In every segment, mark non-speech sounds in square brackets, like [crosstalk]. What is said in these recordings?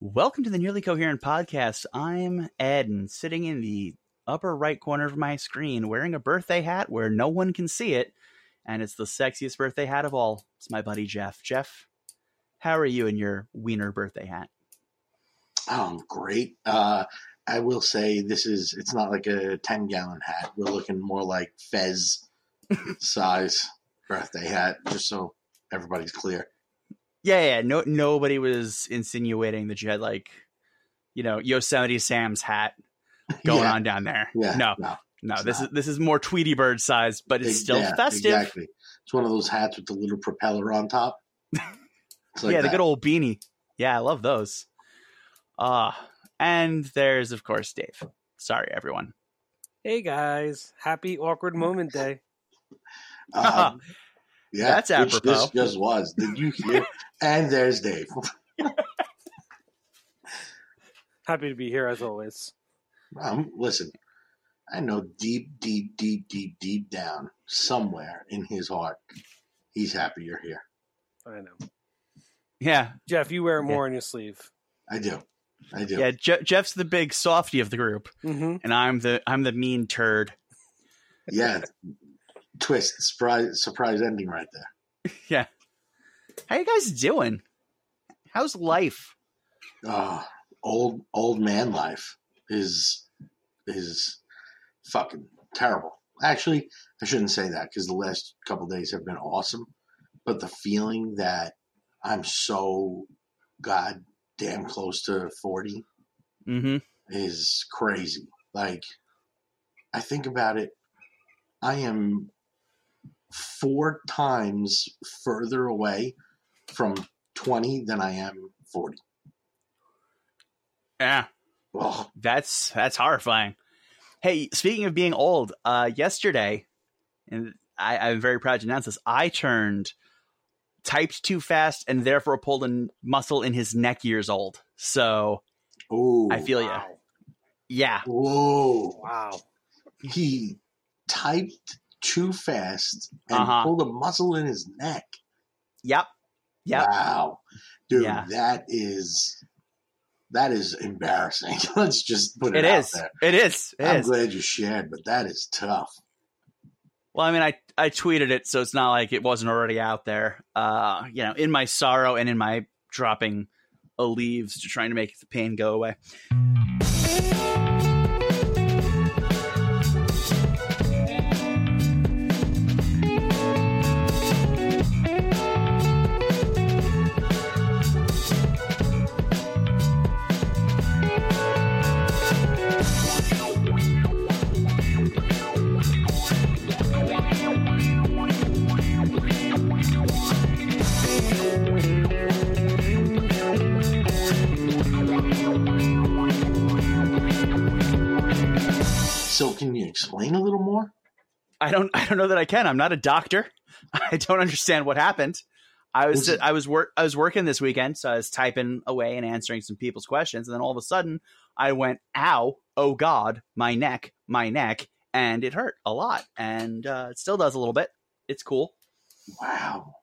Welcome to the Nearly Coherent Podcast. I'm Ed, and sitting in the upper right corner of my screen wearing a birthday hat where no one can see it, and it's the sexiest birthday hat of all. It's my buddy Jeff. Jeff, how are you in your wiener birthday hat? Oh, great. Uh, I will say this is, it's not like a 10 gallon hat. We're looking more like Fez size birthday hat, just so everybody's clear. Yeah, yeah. No, nobody was insinuating that you had like, you know, Yosemite Sam's hat [laughs] going Yeah. on down there. Yeah. no, no. no. This not. is this is more Tweety Bird size, but it's still Yeah, festive. Exactly. It's one of those hats with the little propeller on top. Like yeah, the that. good old beanie. Yeah, I love those. Uh and there's of course Dave. Sorry, everyone. Hey guys, happy awkward [laughs] moment day. Um, yeah, That's which apropos. This just was. Did you hear? [laughs] and there's Dave. [laughs] Happy to be here as always. Um, listen, I know deep, deep, deep, deep, deep down, somewhere in his heart, he's happy you're here. I know. Yeah, Jeff, you wear more on your sleeve. I do. I do. yeah. Je- Jeff's the big softy of the group, Mm-hmm. and I'm the I'm the mean turd. Yeah. Twist, surprise, surprise ending right there. [laughs] Yeah. How you guys doing? How's life? Oh, old old man life is is fucking terrible. Actually, I shouldn't say that because the last couple days have been awesome. But the feeling that I'm so goddamn close to forty Mm-hmm. is crazy. Like, I think about it, I am four times further away from 20 than I am 40. Yeah, Oh, that's that's horrifying. Hey, speaking of being old, uh, yesterday, and I, I'm very proud to announce this, I turned typed too fast and therefore pulled a muscle in his neck years old. So ooh, I feel ya. wow. yeah, Whoa. Wow. He typed too fast and Uh-huh. pulled a muscle in his neck. yep, yep. Wow. Dude, Yeah. that is. That is embarrassing. [laughs] Let's just put it, It out is. there. It is. It I'm is. glad you shared, but that is tough. Well, I mean, I I tweeted it, so it's not like it wasn't already out there. Uh, you know, in my sorrow and in my dropping leaves to trying to make the pain go away. Explain a little more? I don't I don't know that I can. I'm not a doctor. [laughs] I don't understand what happened. I was Was I was work I was working this weekend, so I was typing away and answering some people's questions, and then all of a sudden I went, "Ow! Oh God! My neck! My neck!" And it hurt a lot, and uh, it still does a little bit. It's cool. Wow.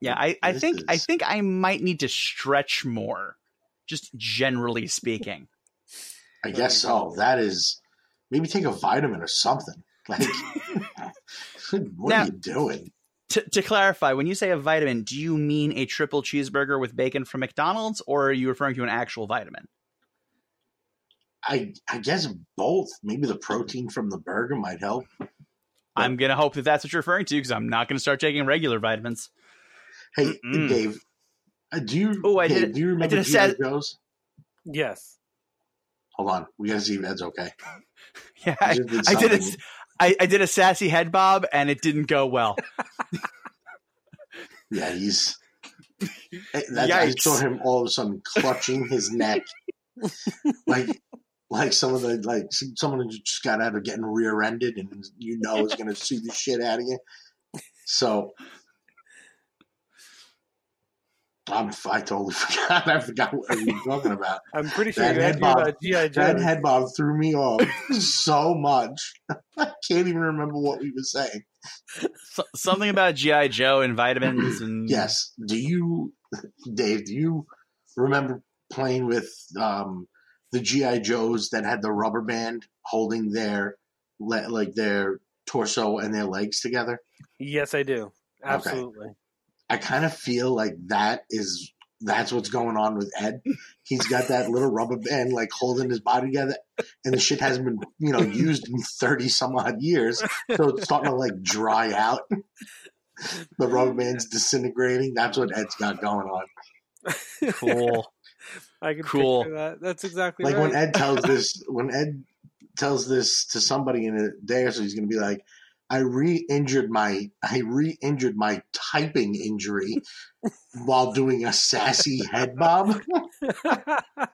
Yeah, I, I This think I think I might need to stretch more, just generally speaking. I guess so. That is maybe take a vitamin or something. [laughs] Like, what Now- are you doing? To, to clarify, when you say a vitamin, do you mean a triple cheeseburger with bacon from McDonald's, or are you referring to an actual vitamin? I I guess both. Maybe the protein from the burger might help. I'm gonna hope that that's what you're referring to, because I'm not gonna start taking regular vitamins. Hey, Mm-mm. Dave, uh, do you? Oh, I hey, did- Do you remember did a G.I. sad- Joe's? Yes. Hold on, we gotta see if Ed's okay. [laughs] Yeah, I, did I did a. I, I did a sassy head bob, and it didn't go well. [laughs] Yeah, he's. [laughs] Eh, That, I saw him all of a sudden clutching his neck, like like some of the like someone who just got out of getting rear-ended, and you know is going to sue the shit out of you. So. I'm, I totally forgot. I forgot what we were talking about. I'm pretty sure That you head asked me bob- about G.I. That Joe. head bob threw me off [laughs] so much. [laughs] I can't even remember what we were saying. So, something about GI Joe and vitamins and [clears throat] Yes. Do you, Dave? Do you remember playing with um, the GI Joes that had the rubber band holding their like their torso and their legs together. Yes, I do. Absolutely. I kind of feel like that is that's what's going on with Ed. He's got that little rubber band like holding his body together, and the shit hasn't been you know used in thirty some odd years, so it's starting to like dry out. the rubber band's disintegrating. That's what Ed's got going on. Cool. [laughs] I can Cool. picture that. That's exactly Like right. when Ed tells [laughs] this, when Ed tells this to somebody in a day or so, he's going to be like, "I re-injured my, I re-injured my typing injury while doing a sassy head bob." [laughs]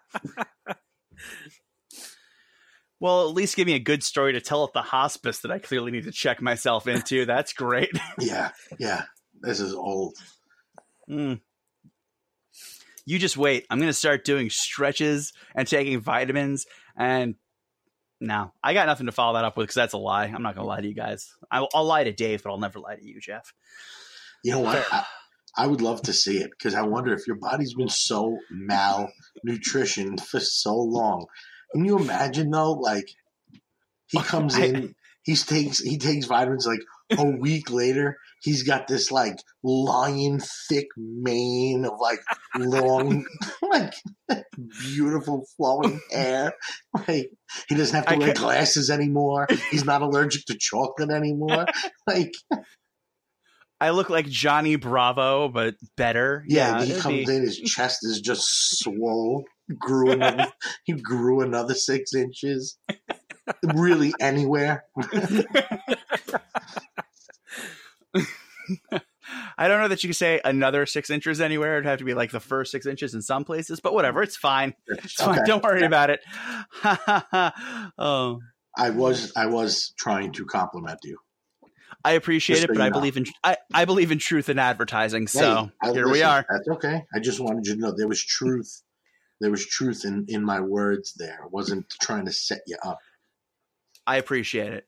Well, at least give me a good story to tell at the hospice that I clearly need to check myself into. That's great. [laughs] Yeah, yeah. This is old. Mm. You just wait. I'm going to start doing stretches and taking vitamins. And no, I got nothing to follow that up with because that's a lie. I'm not going to lie to you guys. I'll, I'll lie to Dave, but I'll never lie to you, Jeff. You know what? I, I would love to see it because I wonder if your body's been so malnutrition for so long. Can you imagine though? Like he [laughs] comes in, he takes he takes vitamins. Like a week later, he's got this like lion thick mane of like long, [laughs] like beautiful flowing hair. Like he doesn't have to I wear can't- glasses anymore. He's not allergic to chocolate anymore. [laughs] Like I look like Johnny Bravo, but better. Yeah, Yeah, he comes be- in, his chest is just swole. Grew another, [laughs] he grew another six inches. Really, anywhere. [laughs] I don't know that you can say another six inches anywhere. It'd have to be like the first six inches in some places, but whatever. It's fine. [laughs] It's fine. Don't worry about it. [laughs] oh, I was, I was trying to compliment you. I appreciate Just it, so but I know. believe in I, I believe in truth in advertising. So Hey, here we are. That's okay. I just wanted you to know there was truth. There was truth in in my words. There I wasn't trying to set you up. I appreciate it.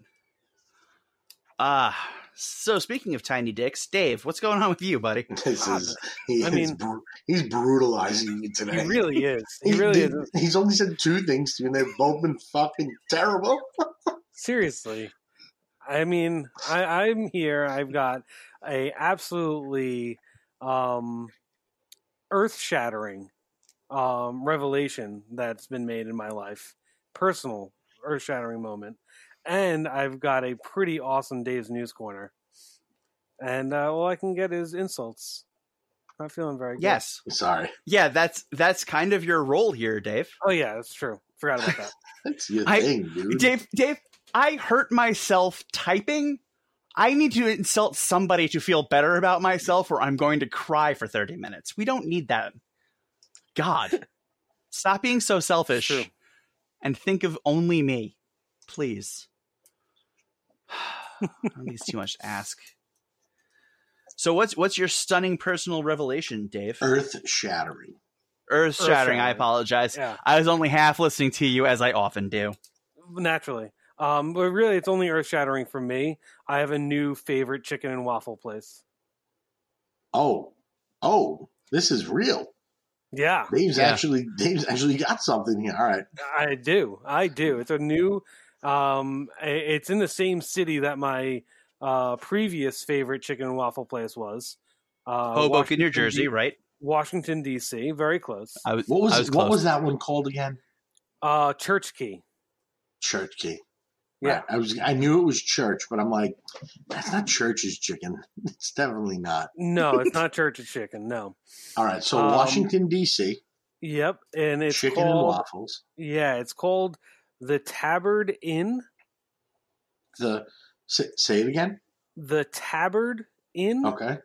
Ah, so speaking of tiny dicks, Dave, what's going on with you, buddy? [laughs] This is he I is mean- bru- he's brutalizing you he today. really is. He He- really he- is. He's only said two things to you, and they've both been fucking terrible. [laughs] Seriously. I mean, I, I'm here. I've got a absolutely um, earth-shattering um, revelation that's been made in my life, personal earth-shattering moment, and I've got a pretty awesome Dave's News Corner. And uh, all I can get is insults. I'm not feeling very good. Yes, Sorry, yeah, that's that's kind of your role here, Dave. Oh yeah, that's true. Forgot about that. [laughs] that's your I- thing, dude. Dave, Dave, I hurt myself typing. I need to insult somebody to feel better about myself, or I'm going to cry for 30 minutes. We don't need that. God, [laughs] stop being so selfish and think of only me, please. I think it's too much to ask. So what's what's your stunning personal revelation, Dave? Earth shattering. Earth shattering. I apologize. Yeah. I was only half listening to you, as I often do. naturally. Um, but really, it's only earth shattering for me. I have a new favorite chicken and waffle place. Oh, oh, this is real. Yeah, Dave's Yeah. actually Dave's actually got something here. All right. I do. I do. It's a new. Um, it's in the same city that my uh, previous favorite chicken and waffle place was. Uh, Hoboken, New Jersey, D- right? Washington D.C. Very close. I was, What was, I was what close. was that one called again? Uh, Church Key. Church Key. Yeah. Right. I was I knew it was church, but I'm like, that's not church's chicken. [laughs] It's definitely not. No, it's [laughs] not Church's Chicken. No. All right. So Um, Washington D.C. Yep, and it's chicken and waffles. Yeah, it's called the Tabard Inn. The say, say it again. The Tabard Inn. Okay.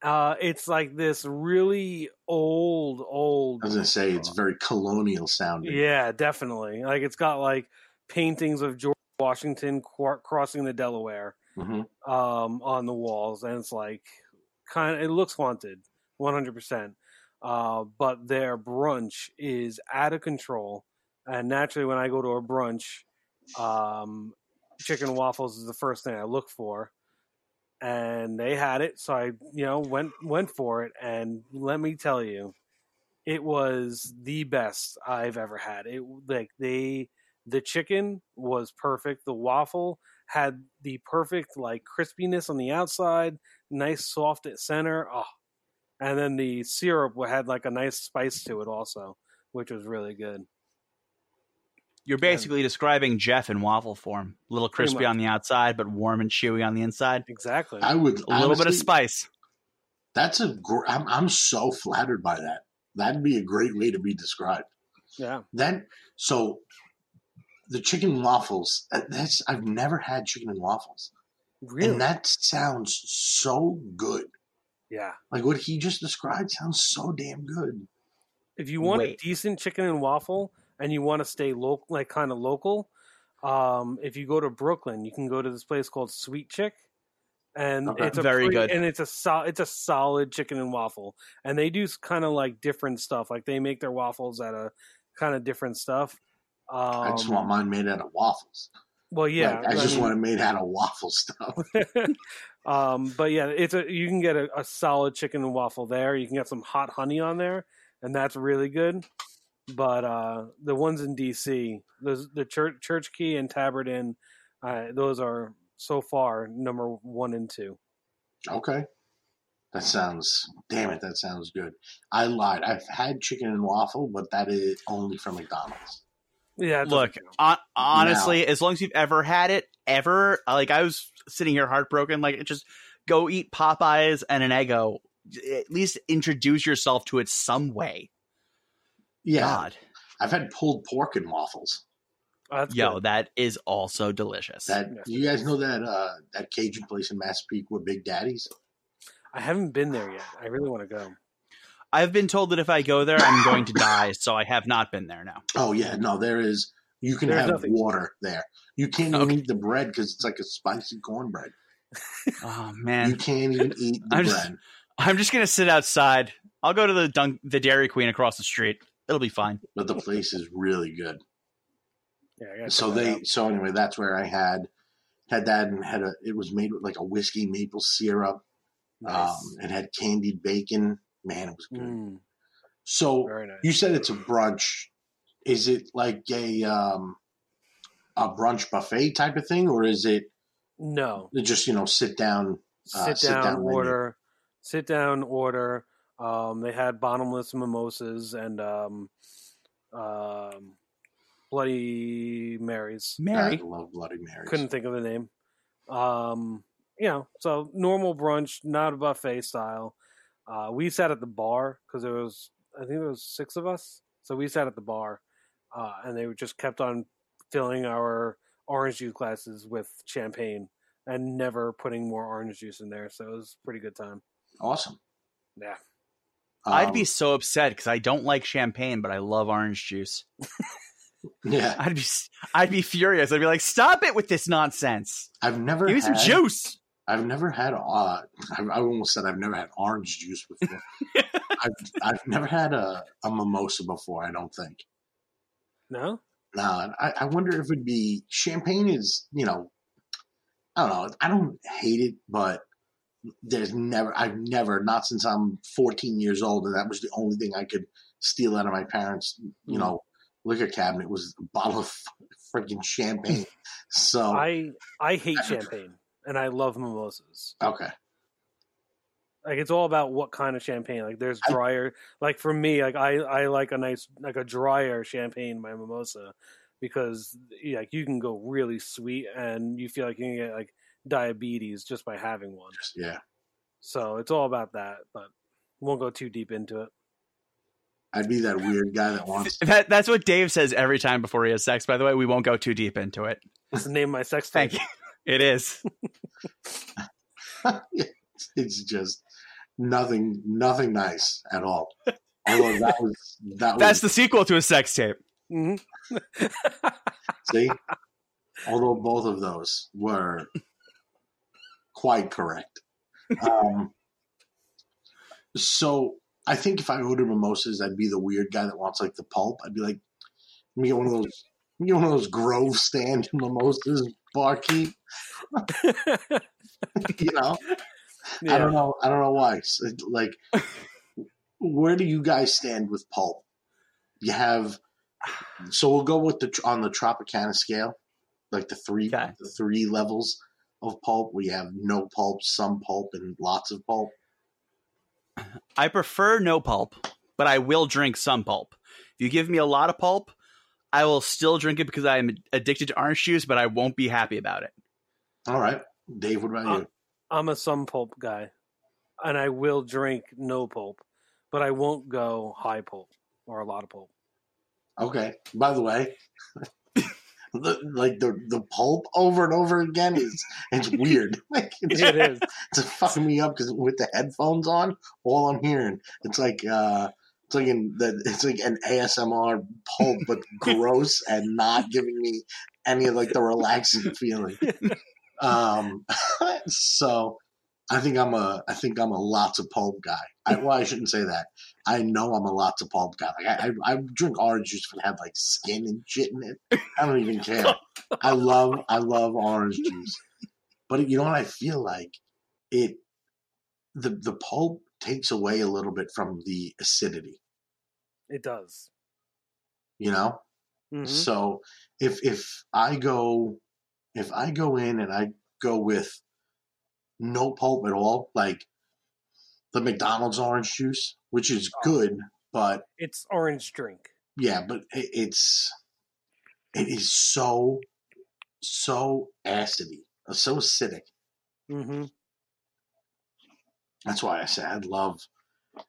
Uh, it's like this really old, old. I was gonna say it's very colonial sounding. Yeah, definitely. Like it's got like paintings of George Washington qu- crossing the Delaware hmm um, on the walls, and it's like kind of it looks haunted, one hundred percent. Uh, But their brunch is out of control, and naturally, when I go to a brunch, um, chicken waffles is the first thing I look for. And they had it, so I, you know, went went for it. And let me tell you, it was the best I've ever had. It like they the chicken was perfect. The waffle had the perfect like crispiness on the outside, nice soft at center. Oh, and then the syrup had like a nice spice to it also, which was really good. You're basically describing Jeff in waffle form. A little crispy on the outside, but warm and chewy on the inside. Exactly. I would A little bit of spice. That's a. Gr- I'm I'm so flattered by that. That'd be a great way to be described. yeah. Then so, the chicken and waffles. uh, That's I've never had chicken and waffles, Really? and that sounds so good. yeah. Like what he just described sounds so damn good. If you want Wait. a decent chicken and waffle and you want to stay local, like kind of local, um, if you go to Brooklyn, you can go to this place called Sweet Chick, and Okay. it's a Very pretty- good. and it's a sol- it's a solid chicken and waffle, and they do kind of like different stuff. Like they make their waffles out of kind of different stuff. Um, I just want mine made out of waffles. well, yeah, Like, I just mean- want it made out of waffle stuff. [laughs] um, but yeah, it's a you can get a, a solid chicken and waffle there. You can get some hot honey on there, and that's really good. But uh, the ones in DC, those the church Church Key and Tabard Inn, uh, those are so far number one and two. Okay. That sounds, damn it, that sounds good. I lied. I've had chicken and waffle, but that is only from McDonald's. Yeah, Look, count. hon- honestly, as long as you've ever had it, ever, like I was sitting here heartbroken, like just go eat Popeyes and an Eggo. At least introduce yourself to it some way. Yeah. God. I've had pulled pork and waffles. that's Yo, good. that is also delicious. That Yes, you guys know that uh that Cajun place in Massapequa, Big Daddy's? I haven't been there yet. I really want to go. I've been told that if I go there, I'm going to die, so I have not been there now. Oh yeah, no, there is. You can There's have nothing. water there. You can't even Okay. eat the bread because it's like a spicy cornbread. [laughs] Oh man, You can't even eat the I'm just- bread. I'm just gonna sit outside. I'll go to the Dunk, the Dairy Queen across the street. It'll be fine. But the place is really good. Yeah, I So they out. so anyway, that's where I had had that and had a it was made with like a whiskey maple syrup. nice. Um it had candied bacon. Man, it was good. Mm, So nice. you said it's a brunch. Is it like a um a brunch buffet type of thing, or is it no, just you know sit down? uh, sit sit down, down menu. order, sit down, order. Um, they had bottomless mimosas and um, um, Bloody Marys. Mary, I love Bloody Marys. Couldn't think of the name. Um, you know, so normal brunch, not a buffet style. Uh, we sat at the bar because there was, I think there was six of us. So we sat at the bar, uh, and they just kept on filling our orange juice glasses with champagne and never putting more orange juice in there. So it was a pretty good time. Awesome. Yeah. I'd Um, be so upset because I don't like champagne, but I love orange juice. [laughs] yeah. I'd be, I'd be furious. I'd be like, "Stop it with this nonsense! I've never Give me some juice." I've never had. Uh, I, I almost said I've never had orange juice before. [laughs] I've I've never had a, a mimosa before. I don't think. No? No, I, I wonder if it'd be champagne. Is you know, I don't know. I don't hate it, but there's never. I've never not since I'm 14 years old, and that was the only thing I could steal out of my parents. You Mm. know, liquor cabinet was a bottle of [laughs] freaking champagne. So [laughs] I I hate champagne and I love mimosas. okay, like it's all about what kind of champagne like there's I- drier like for me like i i like a nice like a drier champagne my mimosa because like you can go really sweet and you feel like you can get like diabetes just by having one just yeah. so it's all about that but won't go too deep into it I'd be that weird guy that wants. [laughs] That, that's what Dave says every time before he has sex. By the way, we won't go too deep into it. it's the name of my sex [laughs] Thank tape. you. It is. [laughs] it's just nothing, nothing nice at all. Although that was that was That's the sequel to a sex tape. Mhm. see. Although both of those were quite correct. Um, so I think if I ordered mimosas, I'd be the weird guy that wants like the pulp. I'd be like, let me get one of those. Let me get one of those Grove stand [laughs] mimosas, barkeep. [laughs] you know, yeah. I don't know. I don't know why. Like where do you guys stand with pulp? You have so we'll go with the on the Tropicana scale, like the three Okay. the three levels of pulp. We have no pulp, some pulp, and lots of pulp. I prefer no pulp, but I will drink some pulp. If you give me a lot of pulp, I will still drink it because I'm addicted to orange juice, but I won't be happy about it. All right, Dave. What about Uh, you? I'm a some pulp guy, and I will drink no pulp, but I won't go high pulp or a lot of pulp. Okay. By the way, the, like the the pulp over and over again is it's [laughs] weird. [laughs] Like it's, It is. it's fucking me up because with the headphones on, all I'm hearing it's like uh it's like in the it's like an ASMR pulp, but [laughs] gross and not giving me any of like the relaxing feeling. Um, so I think I'm a I think I'm a lots of pulp guy. I, well, I shouldn't say that. I know I'm a lots of pulp guy. Like I, I, I drink orange juice if it had like skin and shit in it. I don't even care. I love I love orange juice. But you know what I feel like it the the pulp takes away a little bit from the acidity. It does. You know. Mhm. So if if I go if I go in and I go with no pulp at all, like the McDonald's orange juice, which is Oh. good, but It's orange drink. yeah, but it, it's it is so so acidy, so acidic. hmm That's why I say I'd love.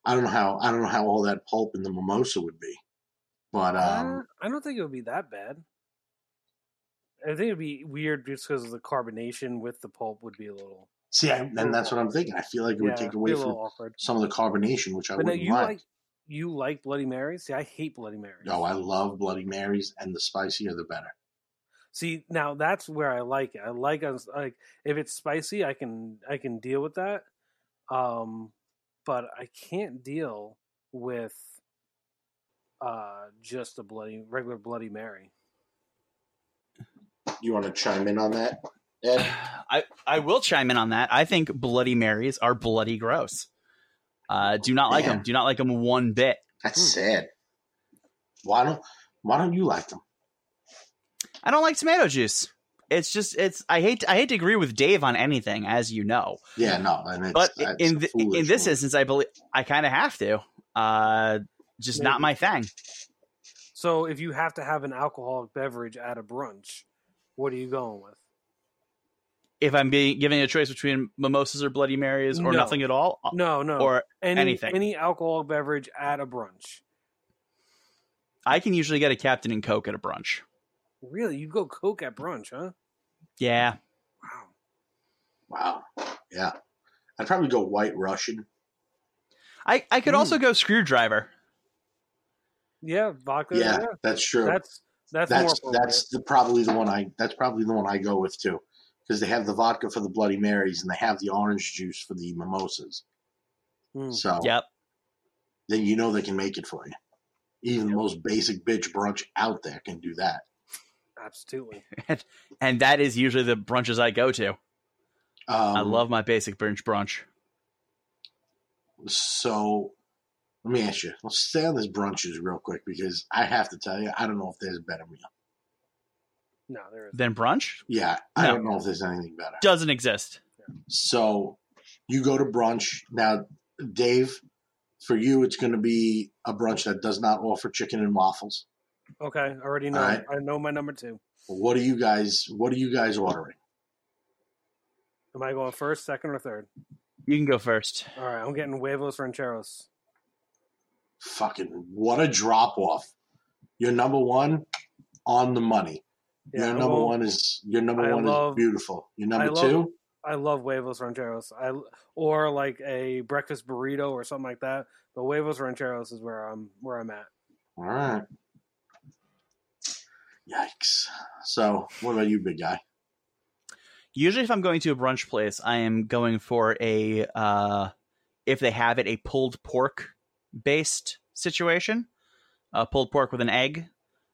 I don't know how I don't know how all that pulp in the mimosa would be, but um, Uh, I don't think it would be that bad. I think it'd be weird just because of the carbonation with the pulp would be a little. See, I, and that's what I'm thinking. I feel like it would yeah, take be away a from little awkward. some of the carbonation, which I But now wouldn't you mind. like you like Bloody Marys? See, I hate Bloody Marys. No, I love Bloody Marys, and the spicier the better. See, now that's where I like it. I like us like if it's spicy, I can I can deal with that. Um, but I can't deal with uh just a bloody regular Bloody Mary. You want to chime in on that, Ed? [sighs] I, I will chime in on that. I think Bloody Marys are bloody gross. Uh, do not like Yeah. them. Do not like them one bit. That's Hmm. sad. Why don't Why don't you like them? I don't like tomato juice. It's just it's. I hate I hate to agree with Dave on anything, as you know. Yeah, no, and it's, But in th- in this one. instance, I believe I kind of have to. Uh, just not my thing. So if you have to have an alcoholic beverage at a brunch, what are you going with? If I'm being given a choice between mimosas or Bloody Marys or No. nothing at all, No, no. or any anything. any alcoholic beverage at a brunch. I can usually get a Captain and Coke at a brunch. Really, you go Coke at brunch, huh? Yeah, Wow. wow, yeah, I'd probably go White Russian. I I could Mm. also go screwdriver. Yeah, vodka. Yeah, Yeah, that's true. that's that's, that's more that's the, probably the one I that's probably the one I go with too, because they have the vodka for the Bloody Marys and they have the orange juice for the mimosas. Mm. So Yep. then you know they can make it for you. Even the most basic bitch brunch out there can do that. Absolutely. [laughs] and that is usually the brunches I go to. Um, I love my basic brunch brunch. So let me ask you. Let's stay on this brunches real quick because I have to tell you, I don't know if there's a better meal. No, there is. Then brunch Yeah, I No. don't know if there's anything better. doesn't exist. So you go to brunch now, Dave. For you, it's going to be a brunch that does not offer chicken and waffles. Okay, I already know. All right. I know my number two. What are you guys? What are you guys ordering? Am I going first, second, or third? You can go first. All right, I'm getting huevos rancheros. Fucking what a drop off! Your number one on the money. Yeah, your number going- one is your number I one love- is beautiful. Your number I love- two, I love huevos rancheros. I or like a breakfast burrito or something like that. But huevos rancheros is where I'm where I'm at. all right. Yikes! So, what about you, big guy? Usually, if I'm going to a brunch place, I am going for a, uh, if they have it, a pulled pork based situation. Uh, pulled pork with an egg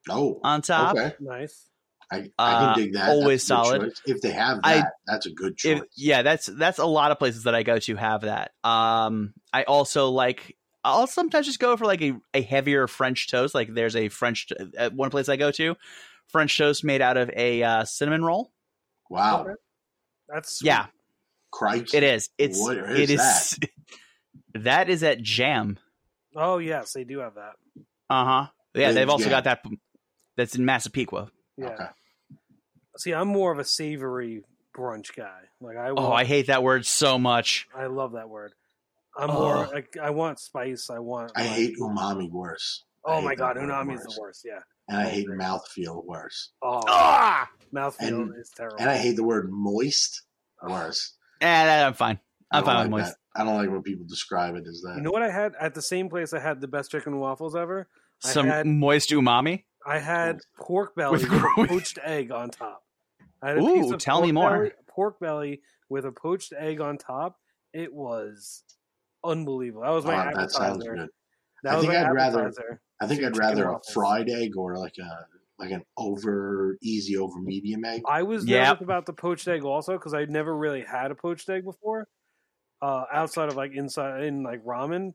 Oh, on top. okay. Nice. I, I can Uh, dig that. always That's solid. choice. If they have I- that, that's a good choice. If, yeah, that's that's a lot of places that I go to have that. Um, I also like I'll sometimes just go for like a, a heavier French toast. Like there's a French at one place I go to, French toast made out of a uh, cinnamon roll. Wow. That's sweet. Yeah, Crikey. it is. It's Where is it is. [laughs] that is at Jam. Oh yes, they do have that. Uh huh. Yeah, Yeah, they've also Jam. got that. That's in Massapequa. Yeah. Okay. See, I'm more of a savory brunch guy. Like I, Oh, I hate that word so much. I love that word. I'm more. Like, I want spice. I want. I like- hate umami worse. Oh my god, umami is the worst. Yeah. And I hate mouthfeel worse. Oh, Ah, mouthfeel And- is terrible. And I hate the word moist worse. eh, I'm fine. I'm fine like with moist. that. I don't like when people describe it as that. You know what I had at the same place? I had the best chicken waffles ever. I Some moist umami. I had pork [laughs] belly With with, a poached egg on top. I had a Ooh, piece of tell me more. belly- pork belly with a poached egg on top. It was unbelievable. That was my Oh, appetizer. that sounds good. That I think I'd rather- I think I'd rather a waffles. fried egg or like a like an over easy over medium egg. I was Yep. nervous about the poached egg also because I'd never really had a poached egg before, uh, outside of like inside in like ramen.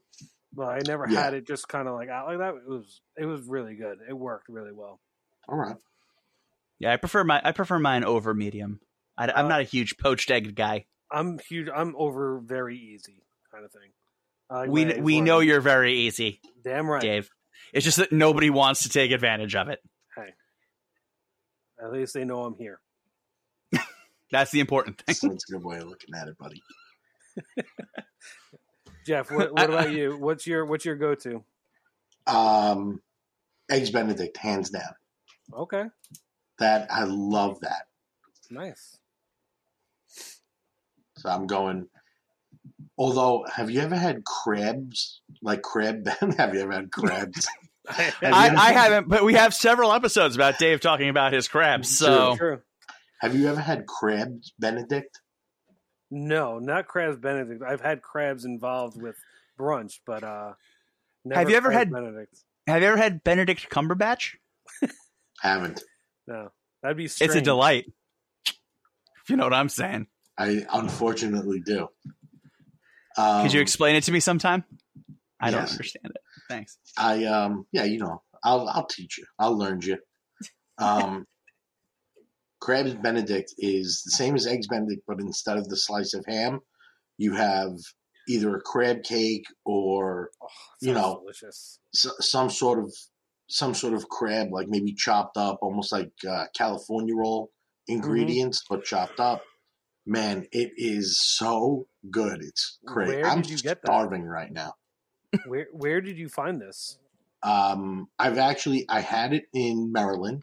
But I never Yeah. had it just kind of like out like that. It was it was really good. It worked really well. All right. Yeah, I prefer my I prefer mine over medium. I, am Uh, not a huge poached egg guy. I'm huge. I'm over very easy kind of thing. Like We we warm. know you're very easy, damn right. Dave. It's just that nobody wants to take advantage of it. Hey, at least they know I'm here. [laughs] That's the important thing. That's a good way of looking at it, buddy. [laughs] Jeff, what, what about you? What's your what's your go to? Um, eggs Benedict, hands down. Okay, That I love that. nice. So I'm going. Although, have you ever had crabs? Like crab? [laughs] have you ever had crabs? [laughs] Have I, ever- I haven't, but we have several episodes about Dave talking about his crabs. So True. Have you ever had crabs Benedict? No, not crabs Benedict. I've had crabs involved with brunch, but uh never Have you ever had- Benedict? have you ever had Benedict Cumberbatch? Haven't. No, that'd be strange. It's a delight. If you know what I'm saying. I unfortunately do. Um, Could you explain it to me sometime? I don't understand it. Thanks. I um yeah, you know, I'll I'll teach you. I'll learn you. Um crabs benedict is the same as eggs benedict, but instead of the slice of ham, you have either a crab cake or Oh, you know, delicious. some sort of some sort of crab, like maybe chopped up, almost like uh, California roll ingredients, but chopped up. Man, it is so good. It's great. Where I'm you get that? starving right now. Where where did you find this? Um, I've actually I had it in Maryland,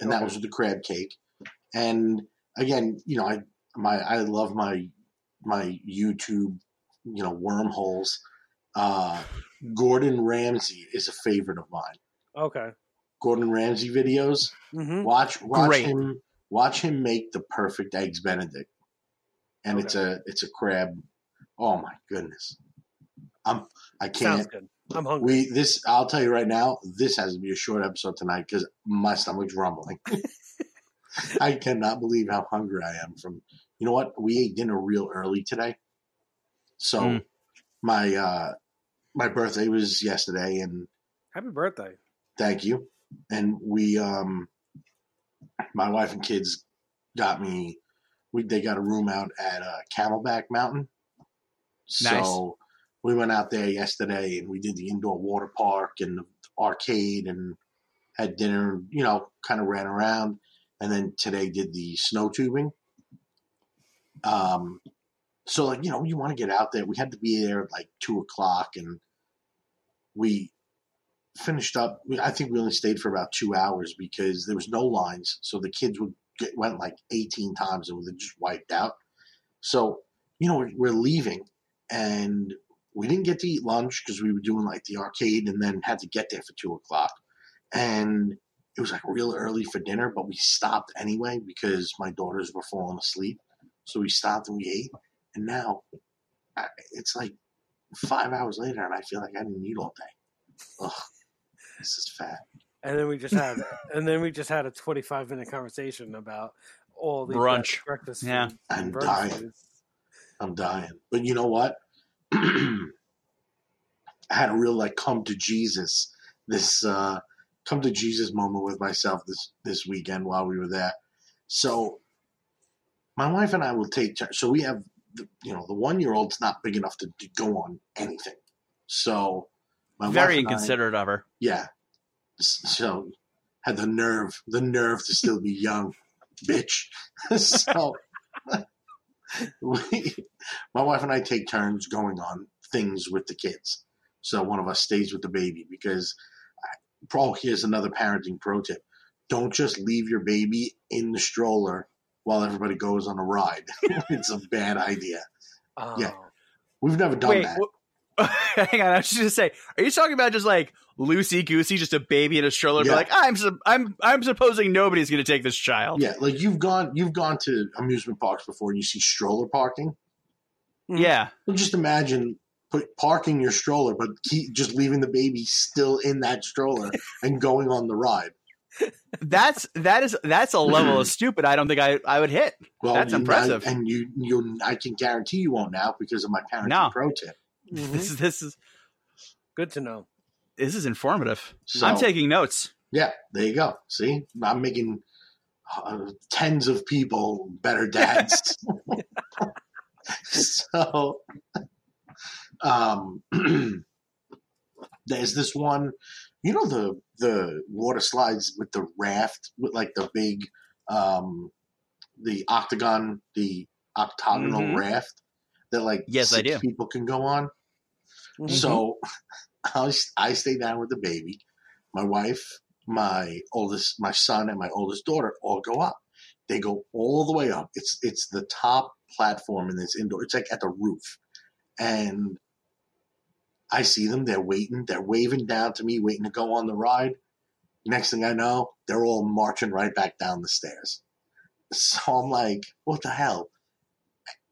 and that was with the crab cake. And again, you know, I my I love my my YouTube, you know, wormholes. Uh, Gordon Ramsay is a favorite of mine. Okay. Gordon Ramsay videos. Mm-hmm. Watch watch Great. him watch him make the perfect eggs Benedict, and it's a it's a crab. Oh my goodness, I'm I can't. I'm hungry. We this I'll tell you right now. This has to be a short episode tonight because my stomach's rumbling. [laughs] [laughs] I cannot believe how hungry I am. From you know what we ate dinner real early today, so Mm. my uh my birthday was yesterday, and Happy birthday. thank you. And we um my wife and kids got me. We they got a room out at uh, Camelback Mountain, so Nice. we went out there yesterday and we did the indoor water park and the arcade and had dinner. You know, kind of ran around, and then today did the snow tubing. Um, so like you know, you want to get out there. We had to be there at like two o'clock, and we finished up. I think we only stayed for about two hours because there was no lines, so the kids would get, went like eighteen times and were just wiped out. So you know, we're leaving, and we didn't get to eat lunch because we were doing like the arcade, and then had to get there for two o'clock, and it was like real early for dinner, but we stopped anyway because my daughters were falling asleep. So we stopped and we ate, and now I, it's like five hours later, and I feel like I didn't eat all day. Ugh, this is fat. And then we just had and then we just had a 25 minute conversation about all the Brunch. breakfast Yeah. food I'm and dying. foods. I'm dying. But you know what? [clears throat] I had a real like come to Jesus this uh come to Jesus moment with myself this this weekend while we were there. So my wife and I will take turns. So we have the, you know the one year old's not big enough to, to go on anything. So my Very wife and I- inconsiderate of her. yeah. So had the nerve, the nerve to still be young, bitch. [laughs] so we, my wife and I take turns going on things with the kids. So one of us stays with the baby because, pro, here's another parenting pro tip: don't just leave your baby in the stroller while everybody goes on a ride. [laughs] it's a bad idea. Oh. Yeah. We've never done Wait, that. wh- [laughs] hang on. I was just gonna say, are you talking about just like loosey goosey, just a baby in a stroller? Be Yeah. like, I'm, su- I'm, I'm supposing nobody's gonna take this child. Yeah, like you've gone, you've gone to amusement parks before, and you see stroller parking. Yeah. Well, just imagine put parking your stroller, but keep just leaving the baby still in that stroller and going on the ride. That's that is that's a level of [clears throat] stupid. I don't think I, I would hit. Well, That's impressive. I- and you, you, I can guarantee you won't now because of my parenting No. pro tip. Mhm. This is this is Good to know. this is informative. So, I'm taking notes. yeah, there you go. See, I'm making uh, tens of people better dads. [laughs] [laughs] so, um, [clears throat] there's this one. You know the the water slides with the raft with like the big, um, the octagon, the octagonal Mhm. raft that like Yes, I do. people can go on. Mhm. So [laughs] I, I stay down with the baby. My wife, my oldest, my son, and my oldest daughter all go up. They go all the way up. It's it's the top platform in this indoor. It's like at the roof, and I see them. They're waiting. They're waving down to me, waiting to go on the ride. Next thing I know, they're all marching right back down the stairs. So I'm like, what the hell?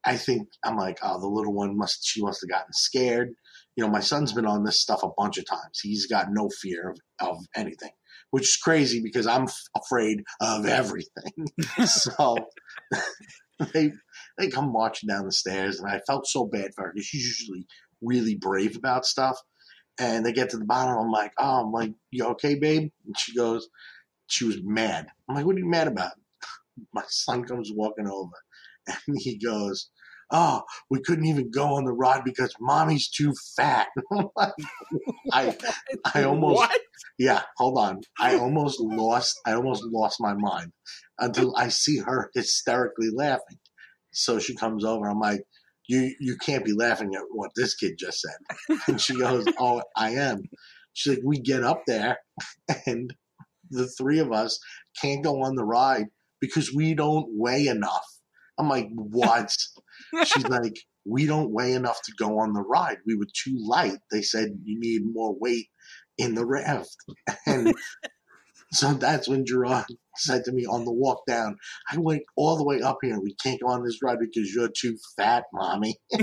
I think I'm like, oh, the little one must she must have gotten scared you know, my son's been on this stuff a bunch of times. He's got no fear of, of anything, which is crazy because I'm f- afraid of everything. [laughs] so [laughs] they they come marching down the stairs, and I felt so bad for her because she's usually really brave about stuff. And they get to the bottom. I'm like, oh, I'm like, you okay, babe? And she goes, she was mad. I'm like, what are you mad about? [laughs] My son comes walking over, and he goes, oh, we couldn't even go on the ride because mommy's too fat. [laughs] I, [laughs] I almost, What? yeah, hold on. I almost lost, I almost lost my mind until I see her hysterically laughing. So she comes over. I'm like, you, you can't be laughing at what this kid just said. [laughs] And she goes, oh, I am. She's like, we get up there [laughs] and the three of us can't go on the ride because we don't weigh enough. I'm like, what? [laughs] She's like, we don't weigh enough to go on the ride. We were too light. They said you need more weight in the raft. And so that's when Gerard said to me on the walk down, I went all the way up here and we can't go on this ride because you're too fat, mommy. [laughs]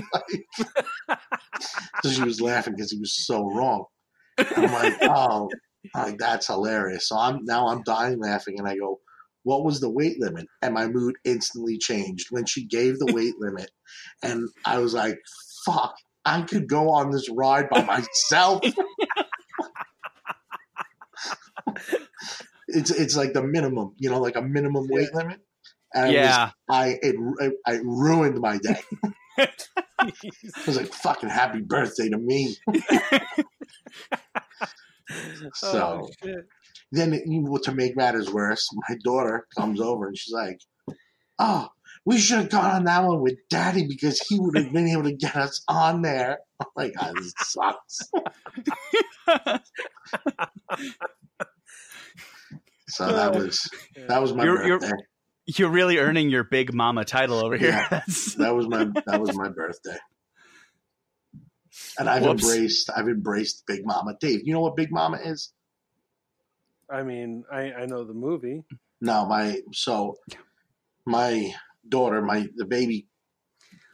so she was laughing because he was so wrong. I'm like, [laughs] oh, I'm like that's hilarious. So I'm now I'm dying laughing and I go, what was the weight limit? And my mood instantly changed when she gave the weight limit. And I was like, fuck, I could go on this ride by myself. [laughs] [laughs] it's it's like the minimum, you know, like a minimum weight limit. And it was- Yeah. I it, it, I ruined my day. [laughs] I was like, fucking happy birthday to me. [laughs] So Oh, then you to make matters worse, my daughter comes over and she's like, "Oh, we should have gone on that one with Daddy because he would have been able to get us on there." I'm [laughs] like, oh, "This sucks." so that uh, was that was my You're- you're- You're really earning your big mama title over here. Yeah. That was my that was my birthday. And I've Whoops. embraced I've embraced Big Mama. Dave, you know what Big Mama is? I mean, I, I know the movie. No, my so my daughter, my the baby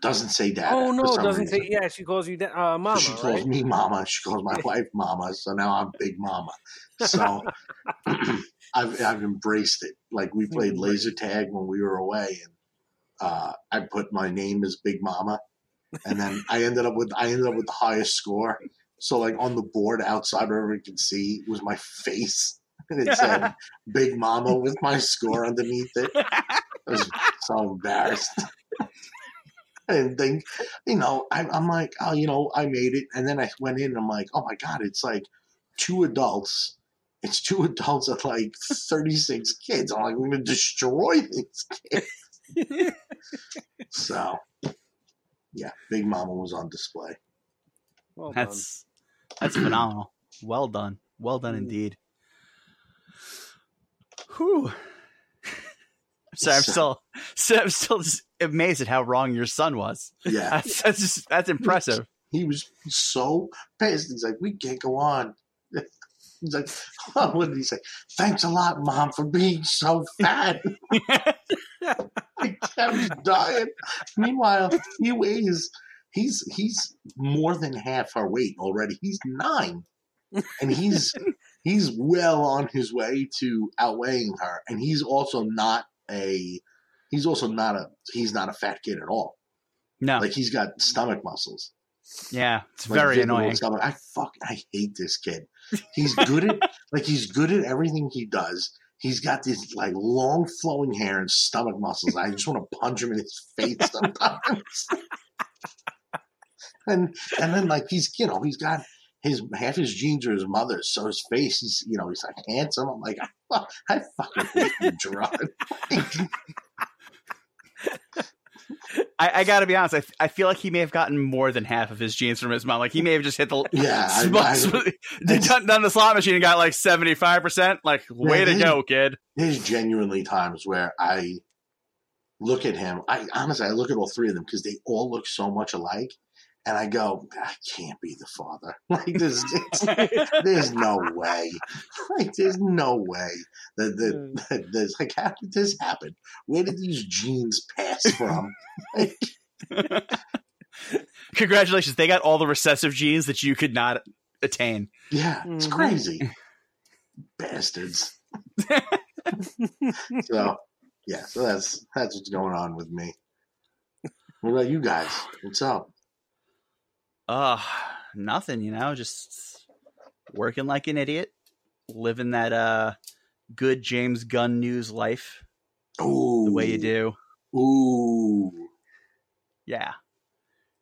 doesn't say dad. oh no, doesn't reason. say. Yeah, she calls you da- uh, mama, she calls right? me mama. She calls my [laughs] wife mama. So now I'm big mama. So [laughs] [clears throat] I've I've embraced it. Like we played Mm-hmm. laser tag when we were away, and uh, I put my name as Big Mama, and then I ended up with I ended up with the highest score. So like on the board outside where everyone can see was my face. And it said [laughs] Big Mama with my score underneath it. I was so embarrassed. [laughs] and then, you know, I, I'm like, oh, you know, I made it. And then I went in and I'm like, oh my God, it's like two adults. It's two [laughs] adults and like 36 kids. I'm like, I'm going to destroy these kids. [laughs] so, yeah, Big Mama was on display. Well done. That's that's phenomenal. Well done. Well done Mm. indeed. Whew. Sorry, I'm So- still, still I'm still just amazed at how wrong your son was. Yeah. That's that's, just, that's impressive. He was so pissed. He's like, we can't go on. [laughs] He's like, oh, what did he say? Thanks a lot, Mom, for being so fat. [laughs] I was dying. Meanwhile, he weighs he's he's more than half her weight already. He's nine. And he's he's well on his way to outweighing her. And he's also not a he's also not a he's not a fat kid at all. No, Like he's got stomach muscles. yeah, it's Like, very annoying. stomach. I fuck I hate this kid. [laughs] He's good at like he's good at everything he does. He's got this like long flowing hair and stomach muscles. I just want to punch him in his face sometimes. [laughs] and and then like he's you know he's got his half his genes are his mother's, so his face he's you know he's like handsome. I'm like [laughs] I, I fucking hate you, Gerard. [laughs] I, I got to be honest. I, I feel like he may have gotten more than half of his genes from his mom. Like he may have just hit the [laughs] yeah, I, sm- I, sm- done, done the slot machine and got like seventy five percent. Like way to go, kid. there's genuinely times where I look at him. I honestly, I look at all three of them because they all look so much alike, and I go, I can't be the father. [laughs] Like [laughs] there's, it's, there's no way. [laughs] Like there's no way that, that, that there's like how did this happen? Where did these genes pass from? Like, Congratulations, they got all the recessive genes that you could not attain. yeah, it's Mhm. crazy, bastards. so yeah, so that's that's what's going on with me. What about you guys? What's up? Uh, nothing, you know, just working like an idiot, living that uh good James Gunn news life Ooh, the way you do. Ooh, Yeah.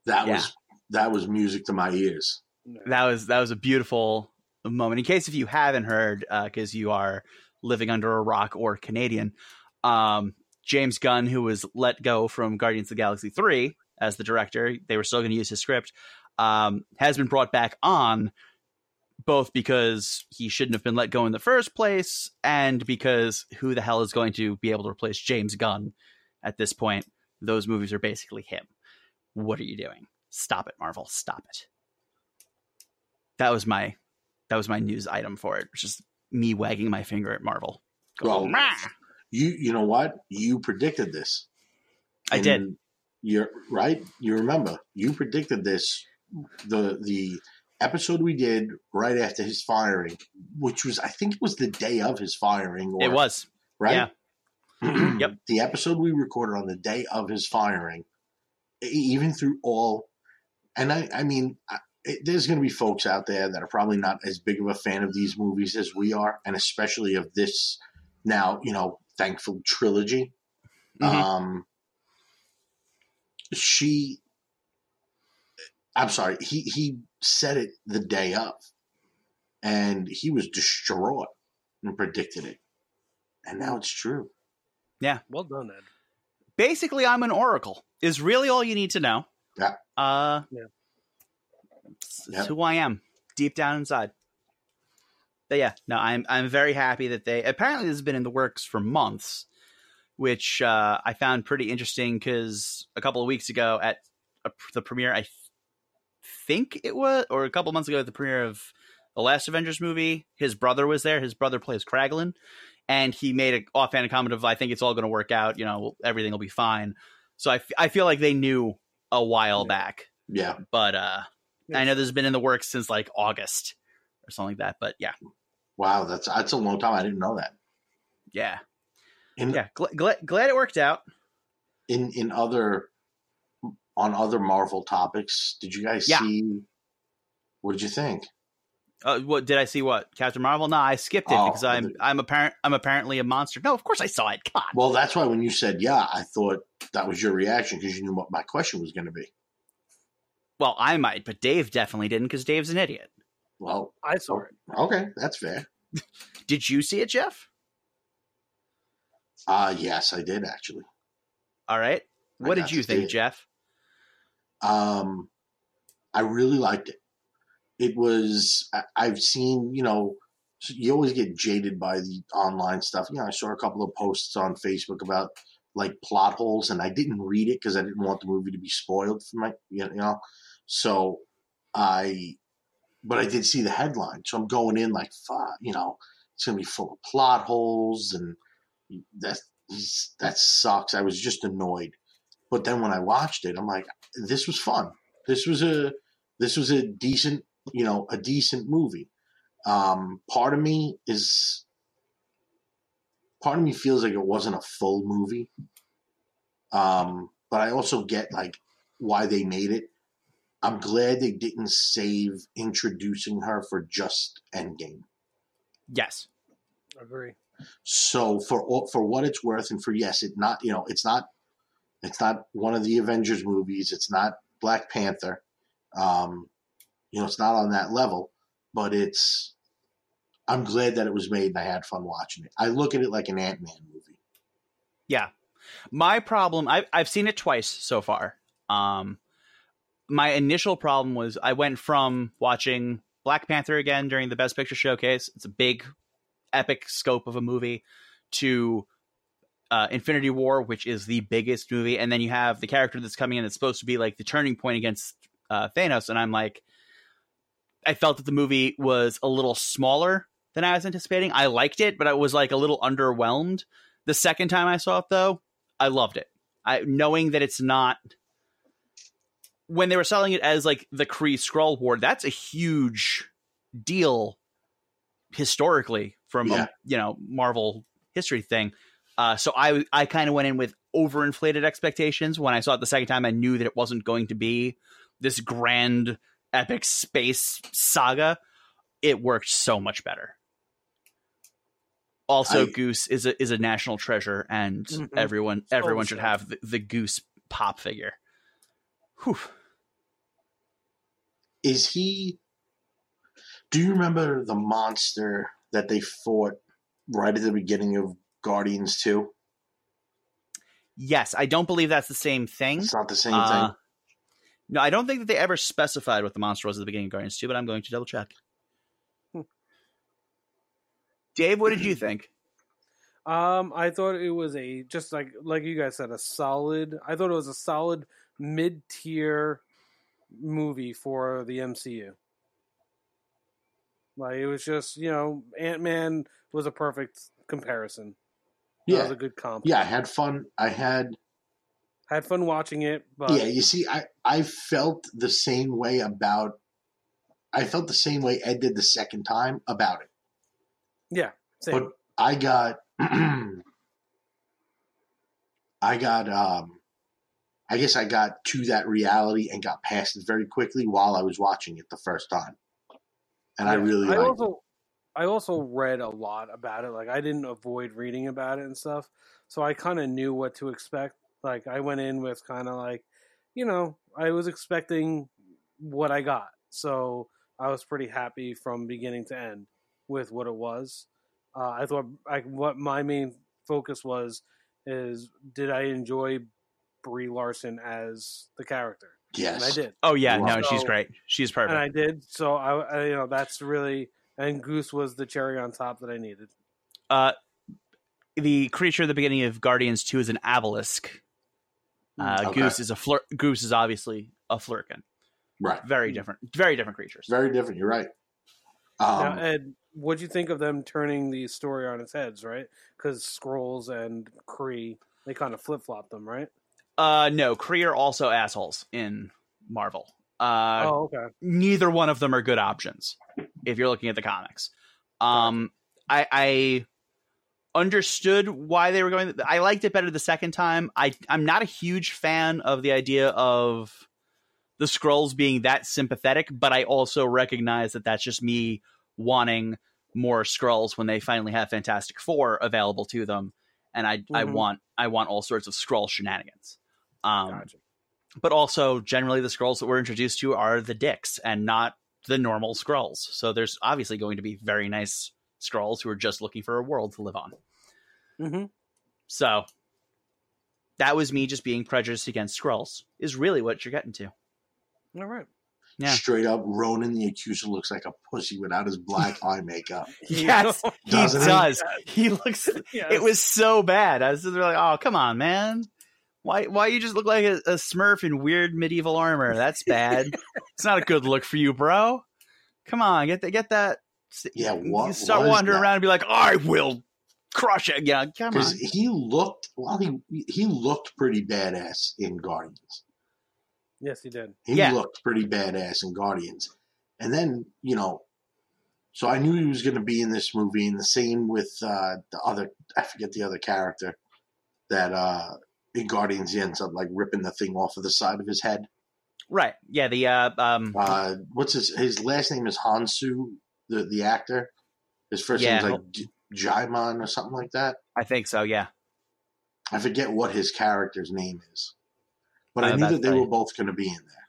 that Yeah. was that was music to my ears. That was that was a beautiful moment. In case if you haven't heard, because you are living under a rock or Canadian, um, James Gunn, who was let go from Guardians of the Galaxy three as the director, they were still going to use his script, um, has been brought back on, both because he shouldn't have been let go in the first place, and because who the hell is going to be able to replace James Gunn at this point? Those movies are basically him. What are you doing? Stop it, Marvel. Stop it that was my that was my news item for it. Just me wagging my finger at Marvel. Well, "Meh." You you know what? You predicted this. I And did. You're right. You remember you predicted this. The the episode we did right after his firing, which was I think it was the day of his firing. Or, It was. right. [clears throat] Yep. The episode we recorded on the day of his firing, even through all, and I I mean. I, it, there's going to be folks out there that are probably not as big of a fan of these movies as we are, and especially of this now, you know, thankful trilogy. Mhm. Um, she, I'm sorry, he he said it the day of, and he was distraught and predicted it, and now it's true. Yeah, well done, Ed. Basically, I'm an oracle. Is really all you need to know. Yeah. Uh. Yeah. It's, Yeah. who I am, deep down inside. But yeah, no, I'm I'm very happy that they apparently this has been in the works for months, which uh, I found pretty interesting because a couple of weeks ago at a, the premiere, I th- think it was, or a couple months ago at the premiere of the last Avengers movie, his brother was there. His brother plays Kraglin, and he made an offhand comment of, "I think it's all going to work out. You know, everything will be fine." So I, f- I feel like they knew a while Yeah. back, Yeah, but uh, I know this has been in the works since like August or something like that. But yeah, wow, that's that's a long time. I didn't know that. yeah, In yeah. Gl- gl- glad it worked out. in in other on other Marvel topics, did you guys Yeah. see What did you think? Uh, what did I see? What Captain Marvel? No, I skipped it Oh, because I'm the- I'm apparent I'm apparently a monster. No, of course I saw it. God. Well, that's why when you said yeah, I thought that was your reaction because you knew what my question was going to be. Well, I might, but Dave definitely didn't because Dave's an idiot. Well, I saw it. okay, that's fair. [laughs] Did you see it, Jeff? Uh yes, I did actually. All right. What did you think, it. Jeff? Um, I really liked it. It was I, I've seen you know you always get jaded by the online stuff. You know, I saw a couple of posts on Facebook about like plot holes, and I didn't read it because I didn't want the movie to be spoiled for my you know. So I, but I did see the headline, so I'm going in like, you know, it's gonna be full of plot holes, and that that sucks. I was just annoyed. But then when I watched it, I'm like, this was fun. This was a this was a decent, you know, a decent movie. Um, part of me is part of me feels like it wasn't a full movie. Um, but I also get like why they made it. I'm glad they didn't save introducing her for just Endgame. Yes. Agree. So for for what it's worth, and for yes, it not you know it's not it's not one of the Avengers movies. It's not Black Panther. Um, you know, it's not on that level, but it's. I'm glad that it was made, and I had fun watching it. I look at it like an Ant Man movie. Yeah. My problem, I, I've seen it twice so far. Um, my initial problem was I went from watching Black Panther again during the Best Picture showcase. It's a big, epic scope of a movie to uh, Infinity War, which is the biggest movie, and then you have the character that's coming in that's supposed to be like the turning point against uh, Thanos, and I'm like, I felt that the movie was a little smaller than I was anticipating. I liked it, but I was like a little underwhelmed. The second time I saw it, though, I loved it. I knowing that it's not when they were selling it as like the Kree Skrull War. That's a huge deal historically from Yeah. a you know Marvel history thing. Uh, so I I kind of went in with overinflated expectations. When I saw it the second time, I knew that it wasn't going to be this grand epic space saga. It worked so much better. Also, I- Goose is a is a national treasure, and Mhm. everyone everyone should have the, the Goose pop figure. Whew. Is he? Do you remember the monster that they fought right at the beginning of Guardians Two? Yes, I don't believe that's the same thing. It's not the same Uh, thing. No, I don't think that they ever specified what the monster was at the beginning of Guardians 2, but I'm going to double check. Hmm. Dave, what did you think? [clears throat] Um, I thought it was a just like like you guys said, a solid. I thought it was a solid mid tier movie for the MCU. Like it was just you know Ant Man was a perfect comparison. That was Yeah, a good comp. yeah. I had fun. I had I had fun watching it, but yeah, you see, I I felt the same way about. I felt the same way Ed did the second time about it. yeah, same. But I got, [clears throat] I got, um, I guess I got to that reality and got past it very quickly while I was watching it the first time, and I really I liked. also I also read a lot about it. Like I didn't avoid reading about it and stuff, so I kind of knew what to expect. Like I went in with kind of like, you know, I was expecting what I got, so I was pretty happy from beginning to end with what it was. Uh, I thought like what my main focus was is did I enjoy Brie Larson as the character, yes, and I did. Oh, yeah, Wow. no, she's great. She's perfect. And I did. So I, I, you know, that's really and Goose was the cherry on top that I needed. uh, the creature at the beginning of Guardians 2 is an Abilisk. Uh, Mm, Okay. Goose is a flur- Goose is obviously a Flerken. right, Very different, very different creatures. very different. You're right. Um, now, Ed, what'd you think of them turning the story on its heads? Right? Because Skrulls and Kree, they kind of flip flop them, right? Uh, no, Kree are also assholes in Marvel. Uh, oh, okay. neither one of them are good options if you're looking at the comics. Um, I, I understood why they were going. I liked it better the second time. I I'm not a huge fan of the idea of the Skrulls being that sympathetic, but I also recognize that that's just me wanting more Skrulls when they finally have Fantastic Four available to them, and I I Mhm. want I want all sorts of Skrull shenanigans. Um, Gotcha. but also generally the Skrulls that we're introduced to are the dicks and not the normal Skrulls. So there's obviously going to be very nice Skrulls who are just looking for a world to live on. hmm So that was me just being prejudiced against Skrulls. Is really what you're getting to. All right. Yeah. Straight up, Ronan the accuser looks like a pussy without his black [laughs] eye makeup. Yes, [laughs] he Doesn't he? He looks. [laughs] Yes. It was so bad. I was just like, oh come on, man. Why? Why you just look like a, a Smurf in weird medieval armor? That's [laughs] bad. it's not a good look for you, bro. Come on, get that. Get that. Yeah, what You start wandering that? around and be like, I will crush it. Yeah, come on. Because he looked, well, he he looked pretty badass in Guardians. Yes, he did. He Yeah. looked pretty badass in Guardians. And then, you know, so I knew he was going to be in this movie, and the same with uh, the other, I forget the other character that uh, in Guardians he ends up like ripping the thing off of the side of his head. Right. Yeah. The uh, um. Uh, what's his his last name is Hounsou, the the actor. His first Yeah. name's like J- Djimon or something like that. I think so. Yeah. I forget what his character's name is, but I Uh, knew that they right. were both going to be in there.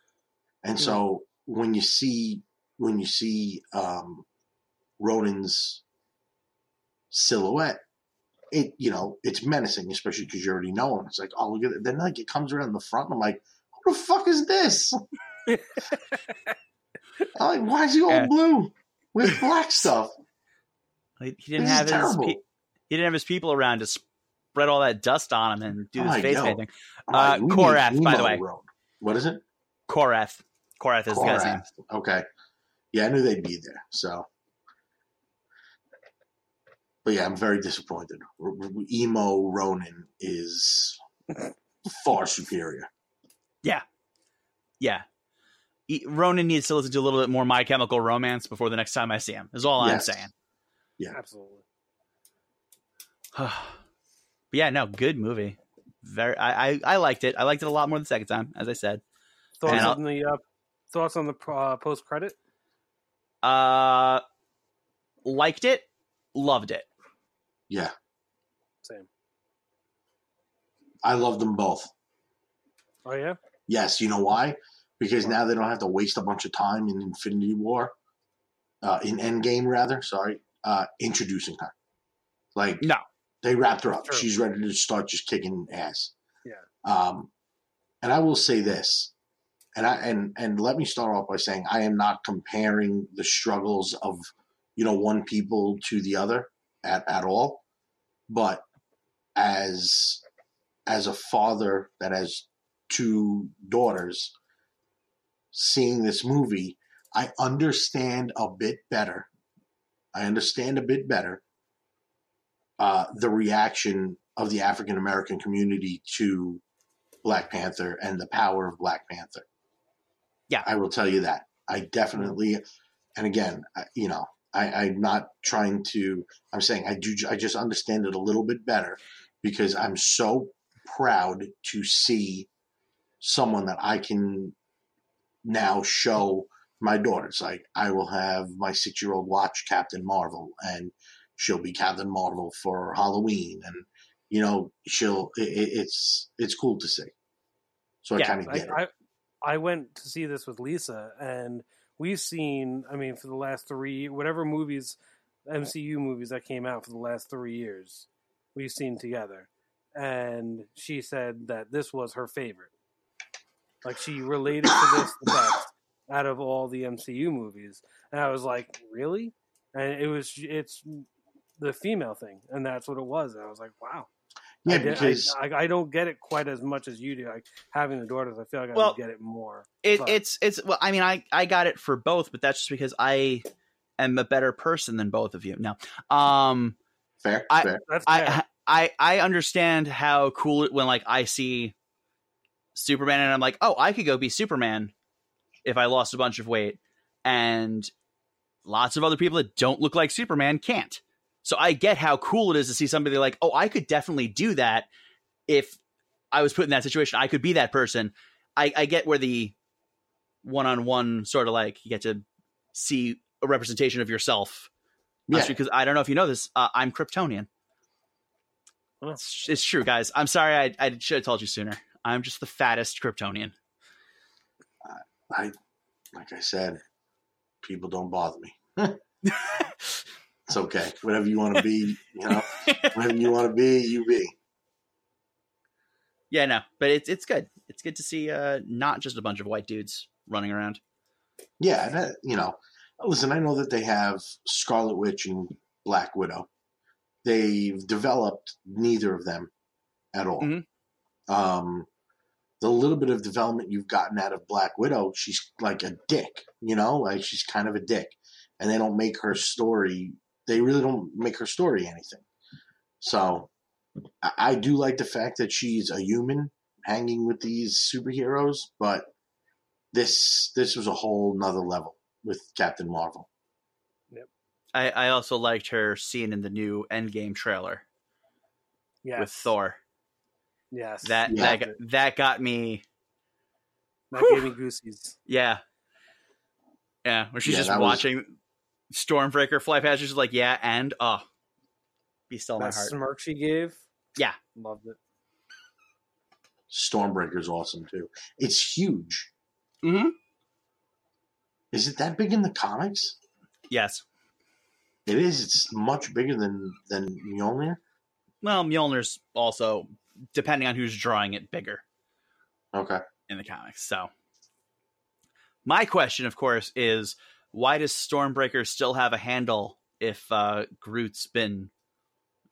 And so when you see when you see um, Ronan's silhouette, it you know it's menacing, especially because you already know him. It's like oh look at it. Then like it comes around the front. And I'm like, who the fuck is this? [laughs] I'm like, why is he all Yeah. blue with [laughs] black stuff? He didn't This have his. Pe- he didn't have his people around to spread all that dust on him and do his like, face painting. Uh, Korath, by the way. Ronan. What is it? Korath. Korath is the guy's name. Okay. Yeah, I knew they'd be there. So, but yeah, I'm very disappointed. R- r- Emo Ronan is far superior. Yeah. E- Ronan needs to listen to a little bit more My Chemical Romance before the next time I see him. Is all Yes. I'm saying. Yeah, absolutely. [sighs] but yeah, no, good movie. Very, I, I, I liked it. I liked it a lot more the second time, as I said. Thoughts And I'll- on the uh, thoughts on the uh, post credit? Uh, liked it, loved it. Yeah, Same. I love them both. Oh yeah. Yes, you know why? Because now they don't have to waste a bunch of time in Infinity War, uh, in Endgame rather. Sorry, uh, introducing her. Like No, they wrapped her up. True. She's ready to start just kicking ass. Yeah. Um, and I will say this, and I and and let me start off by saying I am not comparing the struggles of you know one people to the other at at all, but as as a father that has two daughters, seeing this movie, I understand a bit better. I understand a bit better uh, the reaction of the African American community to Black Panther and the power of Black Panther. Yeah. I will tell you that. I definitely, and again, you know, I, I'm not trying to. I'm saying I do. I just understand it a little bit better because I'm so proud to see someone that I can now show my daughters. Like I will have my six year old watch Captain Marvel, and she'll be Captain Marvel for Halloween, and you know she'll. It, it- it's it's cool to see. So I Yeah, kind of I, it. I I went to see this with Lisa, and we've seen. I mean, for the last three, whatever movies, MCU movies that came out for the last three years, we've seen together. And she said that this was her favorite. Like she related to this the best out of all the MCU movies, and I was like, really? And it was it's the female thing, and that's what it was. And I was like, wow. Yeah, I, did- I- because I, I don't get it quite as much as you do. Like having the daughters, I feel like I Well, would get it more. It, it's it's well, I mean, I I got it for both, but that's just because I am a better person than both of you. Now, um, fair, I- fair. That's fair. I I I understand how cool it when like I see Superman and I'm like, oh, I could go be Superman if I lost a bunch of weight, and lots of other people that don't look like Superman can't. So I get how cool it is to see somebody like, oh, I could definitely do that if I was put in that situation. I could be that person. I, I get where the one on one sort of like you get to see a representation of yourself. Yeah, Because I don't know if you know this, uh, I'm Kryptonian. Oh. It's, it's true, guys. I'm sorry, I, I should have told you sooner. I'm just the fattest Kryptonian. I like I said, people don't bother me. [laughs] [laughs] It's okay. Whatever you want to be, you know, whatever you want to be, you be. yeah, no, but it's it's good. It's good to see uh, not just a bunch of white dudes running around. Yeah, that, you know. Listen, I know that they have Scarlet Witch and Black Widow. They've developed neither of them at all. Mhm. Um, the little bit of development you've gotten out of Black Widow, she's like a dick, you know, like she's kind of a dick, and they don't make her story. They really don't make her story anything. So, I, I do like the fact that she's a human hanging with these superheroes, but this this was a whole nother level with Captain Marvel. I, I also liked her scene in the new Endgame trailer Yes. with Thor. Yes. That Yeah. that got, that got me. that Whew. gave me goosies. Yeah, yeah. Where she's Yeah, just that was- watching Stormbreaker fly past. She's like, yeah, and oh, be still my heart. smirk she gave. Yeah. Loved it. Stormbreaker's awesome too. It's huge. hmm Is it that big in the comics? Yes. It is. It's much bigger than than Mjolnir. Well, Mjolnir's also, depending on who's drawing it, bigger Okay. in the comics. So, my question, of course, is why does Stormbreaker still have a handle if uh, Groot's been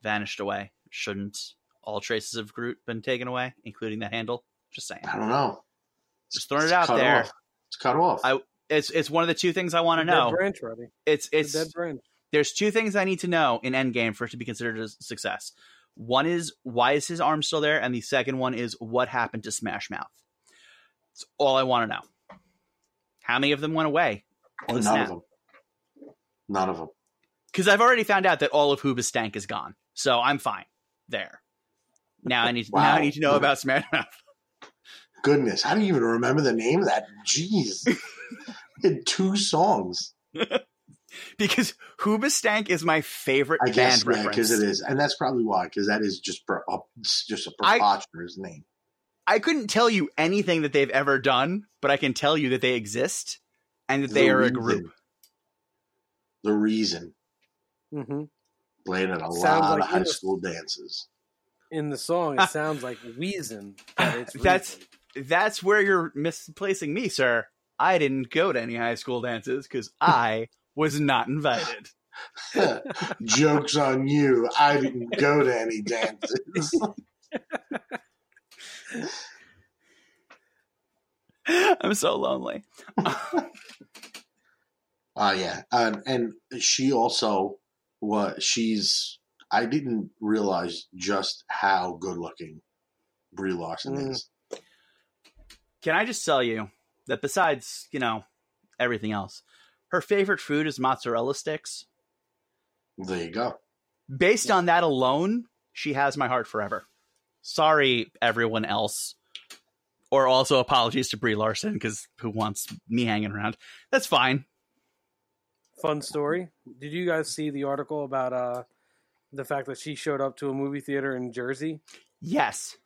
vanished away? Shouldn't all traces of Groot been taken away, including the handle? Just saying. I don't know. Just throwing it out there. Off. It's cut off. I- It's it's one of the two things I want to Dead know. branch ready. It's It's it's a dead branch. there's two things I need to know in Endgame for it to be considered a success. One is why is his arm still there, and the second one is what happened to Smash Mouth. That's all I want to know. How many of them went away? The None snap? of them. None of them. Because I've already found out that all of Hoobastank is gone, so I'm fine there. Now I need now I need to know about Mouth. [laughs] Goodness, how do you even remember the name of that? Jeez. in two songs. [laughs] because Hoobastank is my favorite I guess band yeah, reference. because it is, and that's probably why. Because that is just pre- a, it's just a I- preposterous name. I couldn't tell you anything that they've ever done, but I can tell you that they exist and that they The are a group. The reason hmm played at a Sounds lot like of high in the- school dances. In the song, it sounds like wheezing. but it's [laughs] That's- reason. That's where you're misplacing me, sir. I didn't go to any high school dances because [laughs] I was not invited. [laughs] Jokes on you. I didn't go to any dances. [laughs] I'm so lonely. [laughs] Uh yeah. Um, and she also was she's I didn't realize just how good looking Brie Larson Mm. is. Can I just tell you that besides, you know, everything else, her favorite food is mozzarella sticks. There you go. Based on that alone, she has my heart forever. Sorry, everyone else. Or also apologies to Brie Larson because who wants me hanging around? That's fine. fun story. Did you guys see the article about uh the fact that she showed up to a movie theater in Jersey? Yes.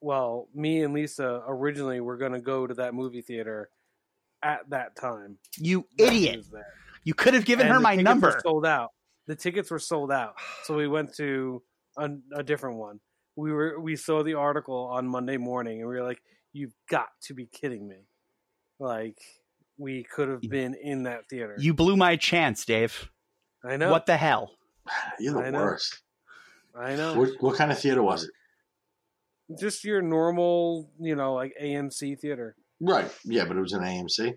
Well, me and Lisa originally were going to go to that movie theater at that time. You that idiot. You could have given And her my number. Were sold out. The tickets were sold out, so we went to a, a different one. We were we saw the article on Monday morning, and we were like, "You've got to be kidding me!" Like we could have been in that theater. You blew my chance, Dave. I know. What the hell? [sighs] You're the I know. worst. I know. What, what kind of theater was it? Just your normal, you know, like AMC theater. Right. Yeah, but it was an AMC.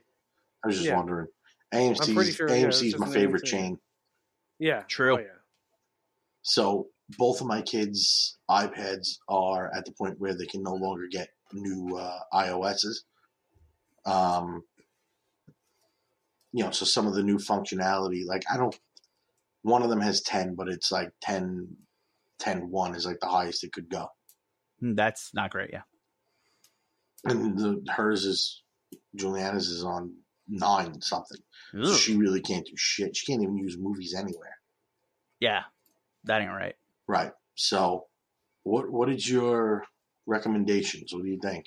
I was just Yeah. wondering. AMC's, I'm pretty sure, yeah, it AMC's just my favorite AMC. chain. Yeah. True. Oh, yeah. So both of my kids' iPads are at the point where they can no longer get new uh, iOSs. Um, you know, so some of the new functionality, like I don't, one of them has 10, but it's like 10, 10 1 is like the highest it could go. Hmm, That's not great, yeah. And the, hers is Juliana's is on nine something. So she really can't do shit. She can't even use movies anywhere. yeah, that ain't right. Right. So, what what did your recommendations? What do you think?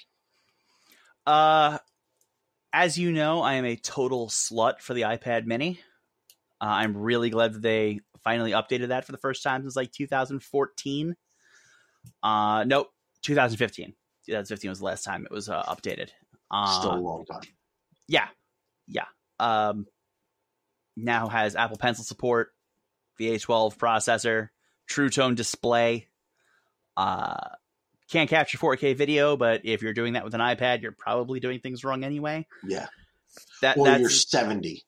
Uh, as you know, I am a total slut for the iPad Mini. Uh, I'm really glad that they finally updated that for the first time since like 2014. Uh, nope, 2015. 2015 was the last time it was uh, updated. Uh, Still a long time. yeah, yeah. Um, now has Apple Pencil support, the A12 processor, True Tone display. Uh, can't capture 4K video, but if you're doing that with an iPad, you're probably doing things wrong anyway. Yeah. That Or that's you're seventy.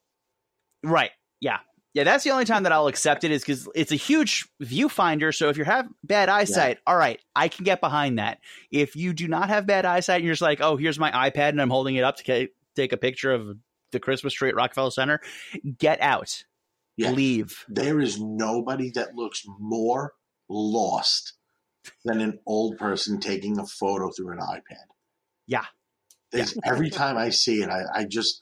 right. Yeah. Yeah, that's the only time that I'll accept it is because it's a huge viewfinder. So if you have bad eyesight, all right, I can get behind that. If you do not have bad eyesight and you're just like, oh, here's my iPad and I'm holding it up to take a picture of the Christmas tree at Rockefeller Center, get out, Yeah. leave. There is nobody that looks more lost than an old person taking a photo through an iPad. Yeah. There's, Every [laughs] time I see it, I, I just,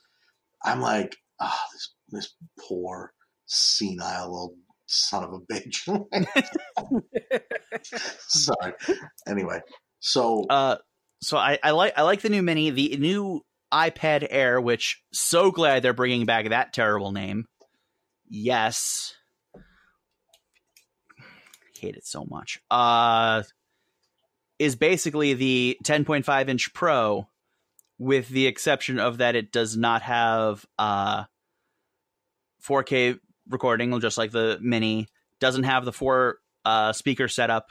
I'm like, ah, this, this poor senile old son of a bitch. [laughs] Sorry. Anyway, so Uh, so I, I like I like the new Mini, the new iPad Air, which so glad they're bringing back that terrible name. Yes, hate it so much. Uh, is basically the 10.5 inch Pro, with the exception of that it does not have uh 4K recording, just like the Mini. Doesn't have the four uh, speaker setup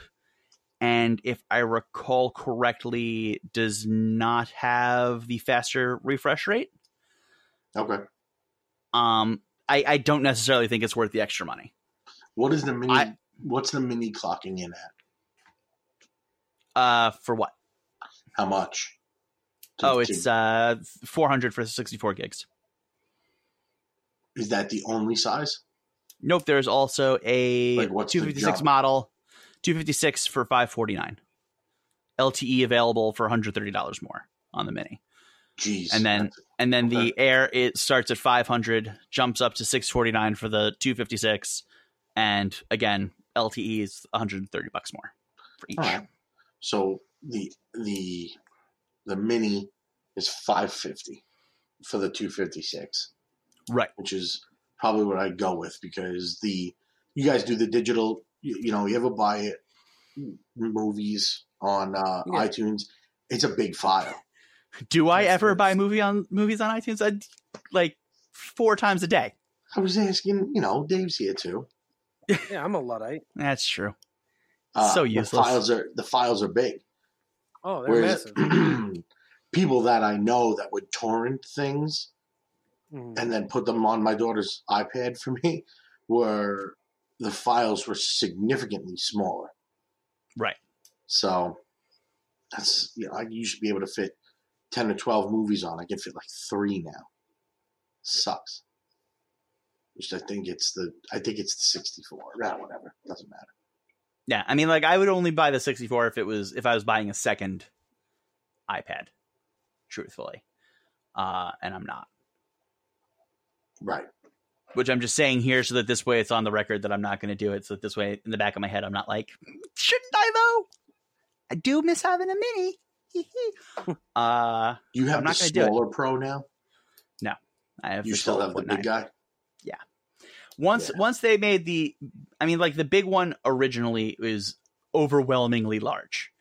and if I recall correctly, does not have the faster refresh rate. okay. Um, I, I don't necessarily think it's worth the extra money. What is the mini? I- what's the mini clocking in at? Uh, for what? How much? To- Oh, to- it's uh 400 for 64 gigs. is that the only size? Nope, there's also a Like, 256 model, 256 for 549. LTE available for $130 more on the Mini. Jeez. And then- And then Okay. the Air it starts at 500, jumps up to 649 for the 256, and again LTE is 130 bucks more for each. right. So the the the mini is five fifty for the two fifty six, Right. which is probably what I'd go with because the you guys do the digital. You, you know, you ever buy it movies on uh, Yeah. iTunes? It's a big file. Do I That's ever nice. buy movie on movies on iTunes? I like four times a day. I was asking. You know, Dave's here too. Yeah, I'm a luddite. That's true. Uh, So the files are the files are big. Oh, they're Whereas massive. [clears throat] people that I know that would torrent things Mhm. and then put them on my daughter's iPad for me were the files were significantly smaller. Right. So that's you know I used to be able to fit ten or twelve movies on. I can fit like three now. Sucks. Which I think it's the I think it's the sixty four. Yeah, whatever. Doesn't matter. Yeah, I mean, like I would only buy the 64 if it was if I was buying a second iPad. Truthfully, uh, and I'm not. Right. Which I'm just saying here so that this way it's on the record that I'm not going to do it. So that this way in the back of my head I'm not like, shouldn't I though? I do miss having a mini. [laughs] uh, You have I'm not do it. smaller pro now. No, I have You the still have the 12.9. big guy. Once Yeah. once they made the i mean like the big one originally was overwhelmingly large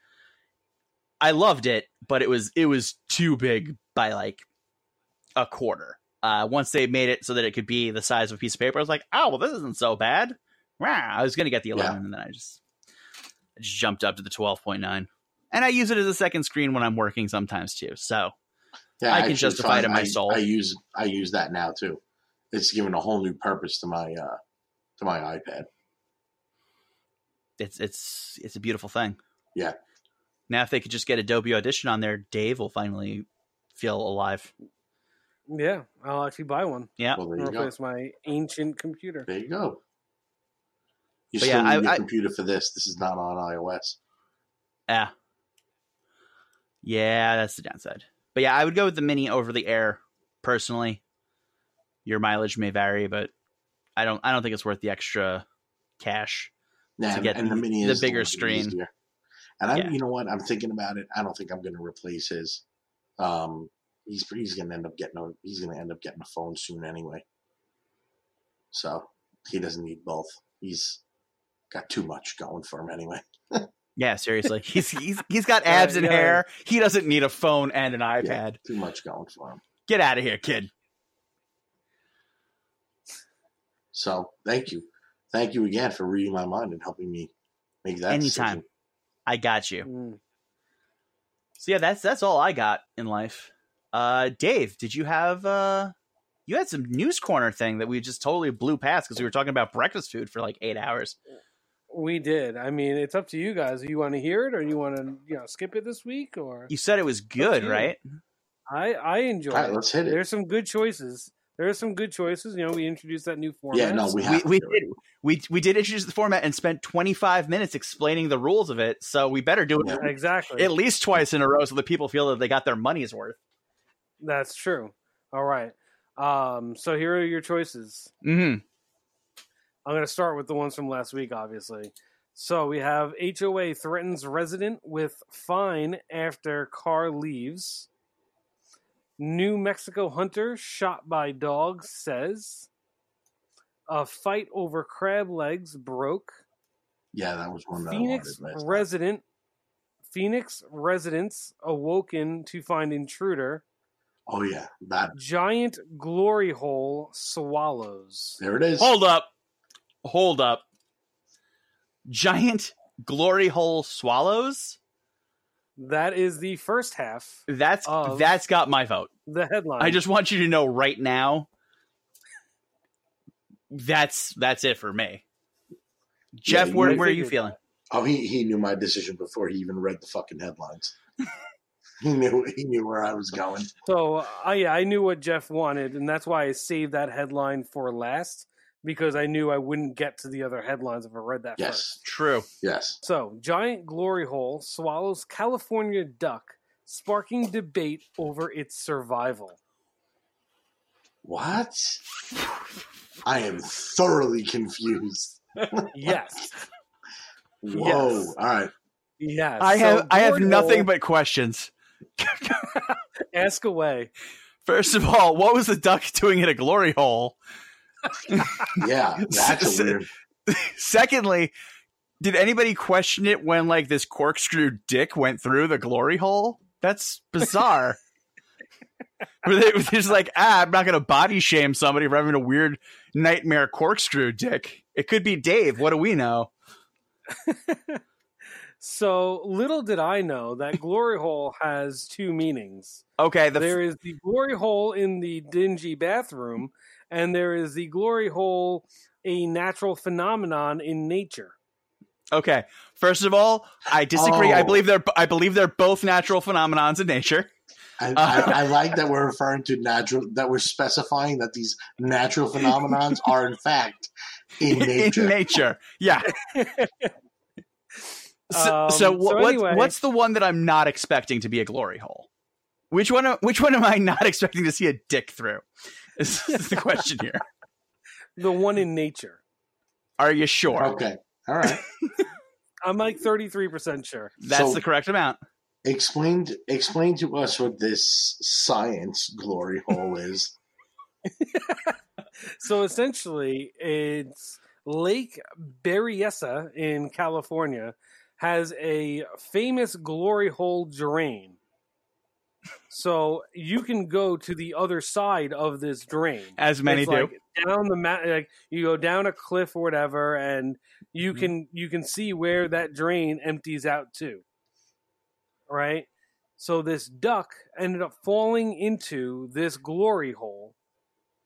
i loved it but it was it was too big by like a quarter uh once they made it so that it could be the size of a piece of paper i was like oh well this isn't so bad Rah, i was gonna get the 11 and then i just i just jumped up to the 12.9 and i use it as a second screen when i'm working sometimes too so Yeah, I can justify it in my I, soul. I use I use that now too. It's given a whole new purpose to my uh, to my iPad. it's it's it's a beautiful thing. Yeah. Now, if they could just get Adobe Audition on there, Dave will finally feel alive. Yeah, I'll actually buy one. Yeah. Well, there and you go. replace my ancient computer. There you go. You But still yeah, need I- your I- computer for this. This is not on iOS. Yeah. Yeah, that's the downside. But yeah, I would go with the mini over the air personally. Your mileage may vary, but I don't I don't think it's worth the extra cash. Yeah, to get and the the- mini the bigger screen. easier. And I, Yeah. you know what? I'm thinking about it. I don't think I'm going to replace his. Um, he's he's going to end up getting a he's going to end up getting a phone soon anyway. So he doesn't need both. He's got too much going for him anyway. [laughs] Yeah, seriously. He's he's he's got [laughs] abs and hair. He doesn't need a phone and an iPad. Too much going for him. Get out of here, kid. So thank you, thank you again for reading my mind and helping me make that Anytime. decision. I got you. Mm. So yeah, that's that's all I got in life. Uh Dave, did you have uh you had some news corner thing that we just totally blew past because we were talking about breakfast food for like eight hours. We did. I mean, it's up to you guys. You want to hear it, or you want to, you know, skip it this week, or You said it was good, right? I I enjoy All right, let's hit it. There's some good choices. There are some good choices. You know, we introduced that new format. Yeah, no, we We have we to did we we did introduce the format and spent twenty five minutes explaining the rules of it. So we better do it Yeah. exactly. at least twice in a row so that people feel that they got their money's worth. That's true. All right. Um, so here are your choices. hmm I'm going to start with the ones from last week, obviously. So we have HOA threatens resident with fine after car leaves. New Mexico hunter shot by dog says. A fight over crab legs broke. Yeah, that was one that Phoenix I wanted resident. Phoenix residents awoken to find intruder. Oh yeah, that Giant glory hole swallows. there it is. Hold up. Hold up. Giant glory hole swallows? That is the first half. That's that's got my vote. The headline. I just want you to know right now. That's that's it for me. Jeff, you- where, I where are you feeling? Oh, he he knew my decision before he even read the fucking headlines. [laughs] he knew he knew where I was going. So, uh, yeah, I knew what Jeff wanted, and that's why I saved that headline for last because I knew I wouldn't get to the other headlines if I read that Yes, first. True. yes. So, giant glory hole swallows California duck, sparking debate over its survival. What? I am thoroughly confused. [laughs] Yes, Whoa! Yes. All right. yes. I So, have I have nothing hole- but questions. [laughs] ask away. First of all, what was the duck doing in a glory hole? Yeah, [laughs] that's a weird. [laughs] Secondly, did anybody question it when like this corkscrew dick went through the glory hole? That's bizarre. [laughs] Were they was just like, ah, I'm not gonna body shame somebody for having a weird nightmare corkscrew dick. It could be Dave. What do we know? So little did I know that glory hole has two meanings. Okay, the there is the glory hole in the dingy bathroom, and there is the glory hole, a natural phenomenon in nature. okay. First of all, I disagree. I Oh. believe they're I believe they're both natural phenomenons in nature. I, I, I like that we're referring to natural. That we're specifying that these natural phenomenons [laughs] are in fact in nature. in nature. Yeah. [laughs] so, Um, so, what, so anyway- what's the one that I'm not expecting to be a glory hole? Which one? Which one am I not [laughs] expecting to see a dick through? Is, is the question here. [laughs] The one in nature. Are you sure? Okay. All right. [laughs] I'm like 33% sure. That's So- the correct amount. Explain explain to us what this science glory hole is. [laughs] So essentially, it's Lake Berryessa in California has a famous glory hole drain. So you can go to the other side of this drain. As many It's do. like down the ma- like you go down a cliff or whatever, and you Mhm. can you can see where that drain empties out to. Right. So this duck ended up falling into this glory hole,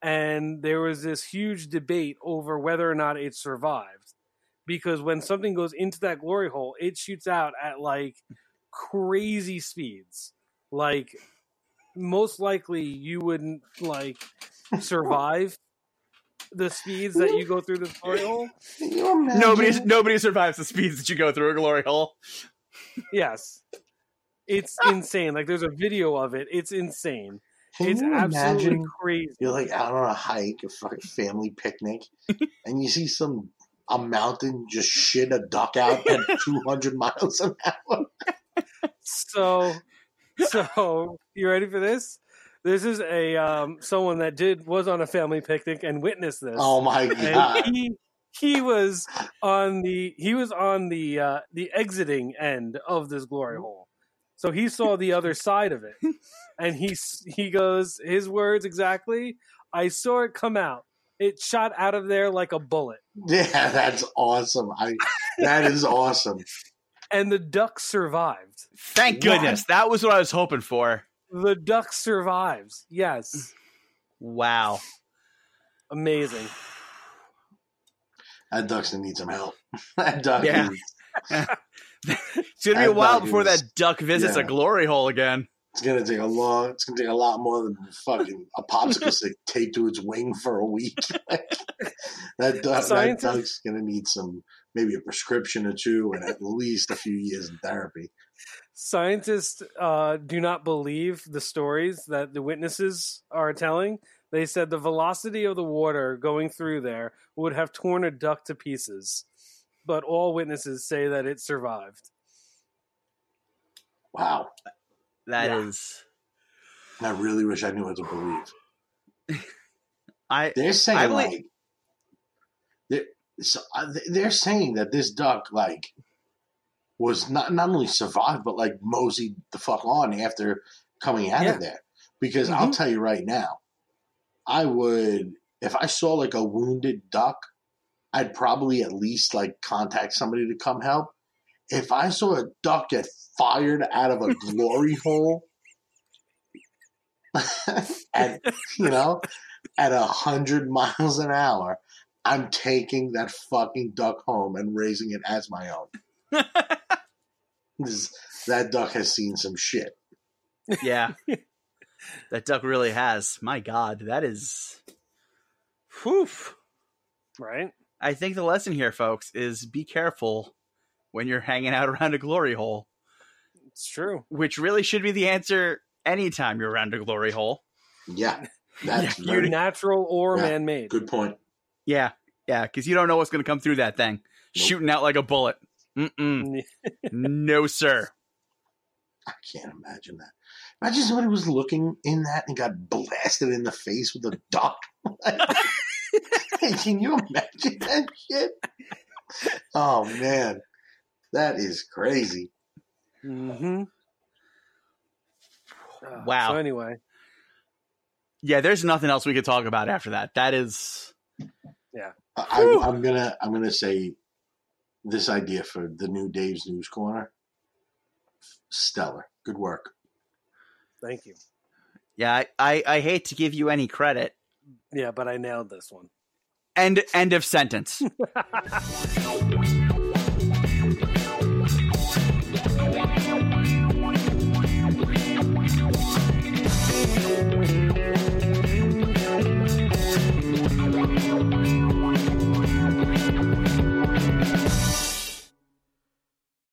and there was this huge debate over whether or not it survived. Because when something goes into that glory hole, it shoots out at like crazy speeds. Like most likely you wouldn't like survive the speeds that you go through this glory hole. Can you imagine? Nobody, nobody survives the speeds that you go through a glory hole. Yes. It's [laughs] insane. Like there's a video of it. It's insane. Can it's you absolutely imagine crazy. you're like out on a hike, a fucking family picnic, [laughs] and you see some a mountain just shit a duck out at [laughs] 200 miles an hour? So, [laughs] so you ready for this? This is a um, someone that did was on a family picnic and witnessed this. Oh my and god! he he was on the he was on the uh, the exiting end of this glory hole, so he saw the other side of it, and he he goes his words exactly. I saw it come out. It shot out of there like a bullet, Yeah, that's awesome. I that is awesome. And the duck survived. Thank goodness. That was what I was hoping for. The duck survives. Yes, Wow. amazing. [sighs] That duck's gonna need some help. [laughs] That duck Yeah. is [laughs] [laughs] It's gonna be a while before is- that duck visits yeah. a glory hole again. It's gonna take a long. It's gonna take a lot more than fucking a popsicle stick taped to its wing for a week. that, duck, that duck's gonna need some, maybe a prescription or two, and at least a few years in therapy. Scientists uh, do not believe the stories that the witnesses are telling. They said the velocity of the water going through there would have torn a duck to pieces, but all witnesses say that it survived. Wow, That is. I really wish I knew what to believe. [laughs] I They're saying I believe- like, they're, so, uh, they're saying that this duck like was not not only survived but like moseyed the fuck on after coming out Yeah. of there. Because I'll Mhm. tell you right now, I would if I saw like a wounded duck, I'd probably at least like contact somebody to come help. If I saw a duck get fired out of a [laughs] glory hole, [laughs] at you know, at a hundred miles an hour, I'm taking that fucking duck home and raising it as my own. [laughs] This- that duck has seen some shit. yeah. [laughs] that duck really has. My God, that is. Whew. Right? I think the lesson here, folks, is be careful when you're hanging out around a glory hole, It's true. which really should be the answer anytime you're around a glory hole. Yeah, [laughs] that's Yeah, very Natural or Yeah. man made. good point. Yeah, yeah, because you don't know what's going to come through that thing, Nope. shooting out like a bullet. Mm-mm. [laughs] no, sir. I can't imagine that. Imagine somebody was looking in that and got blasted in the face with a duck. [laughs] Can you imagine that shit? Oh man, that is crazy. hmm Wow. So anyway, Yeah, there's nothing else we could talk about after that. That is. I, Whew. I'm gonna I'm gonna say this idea for the new Dave's News Corner. Stellar, good work. thank you. Yeah, I, I, I hate to give you any credit. Yeah, but I nailed this one. End end of sentence. [laughs]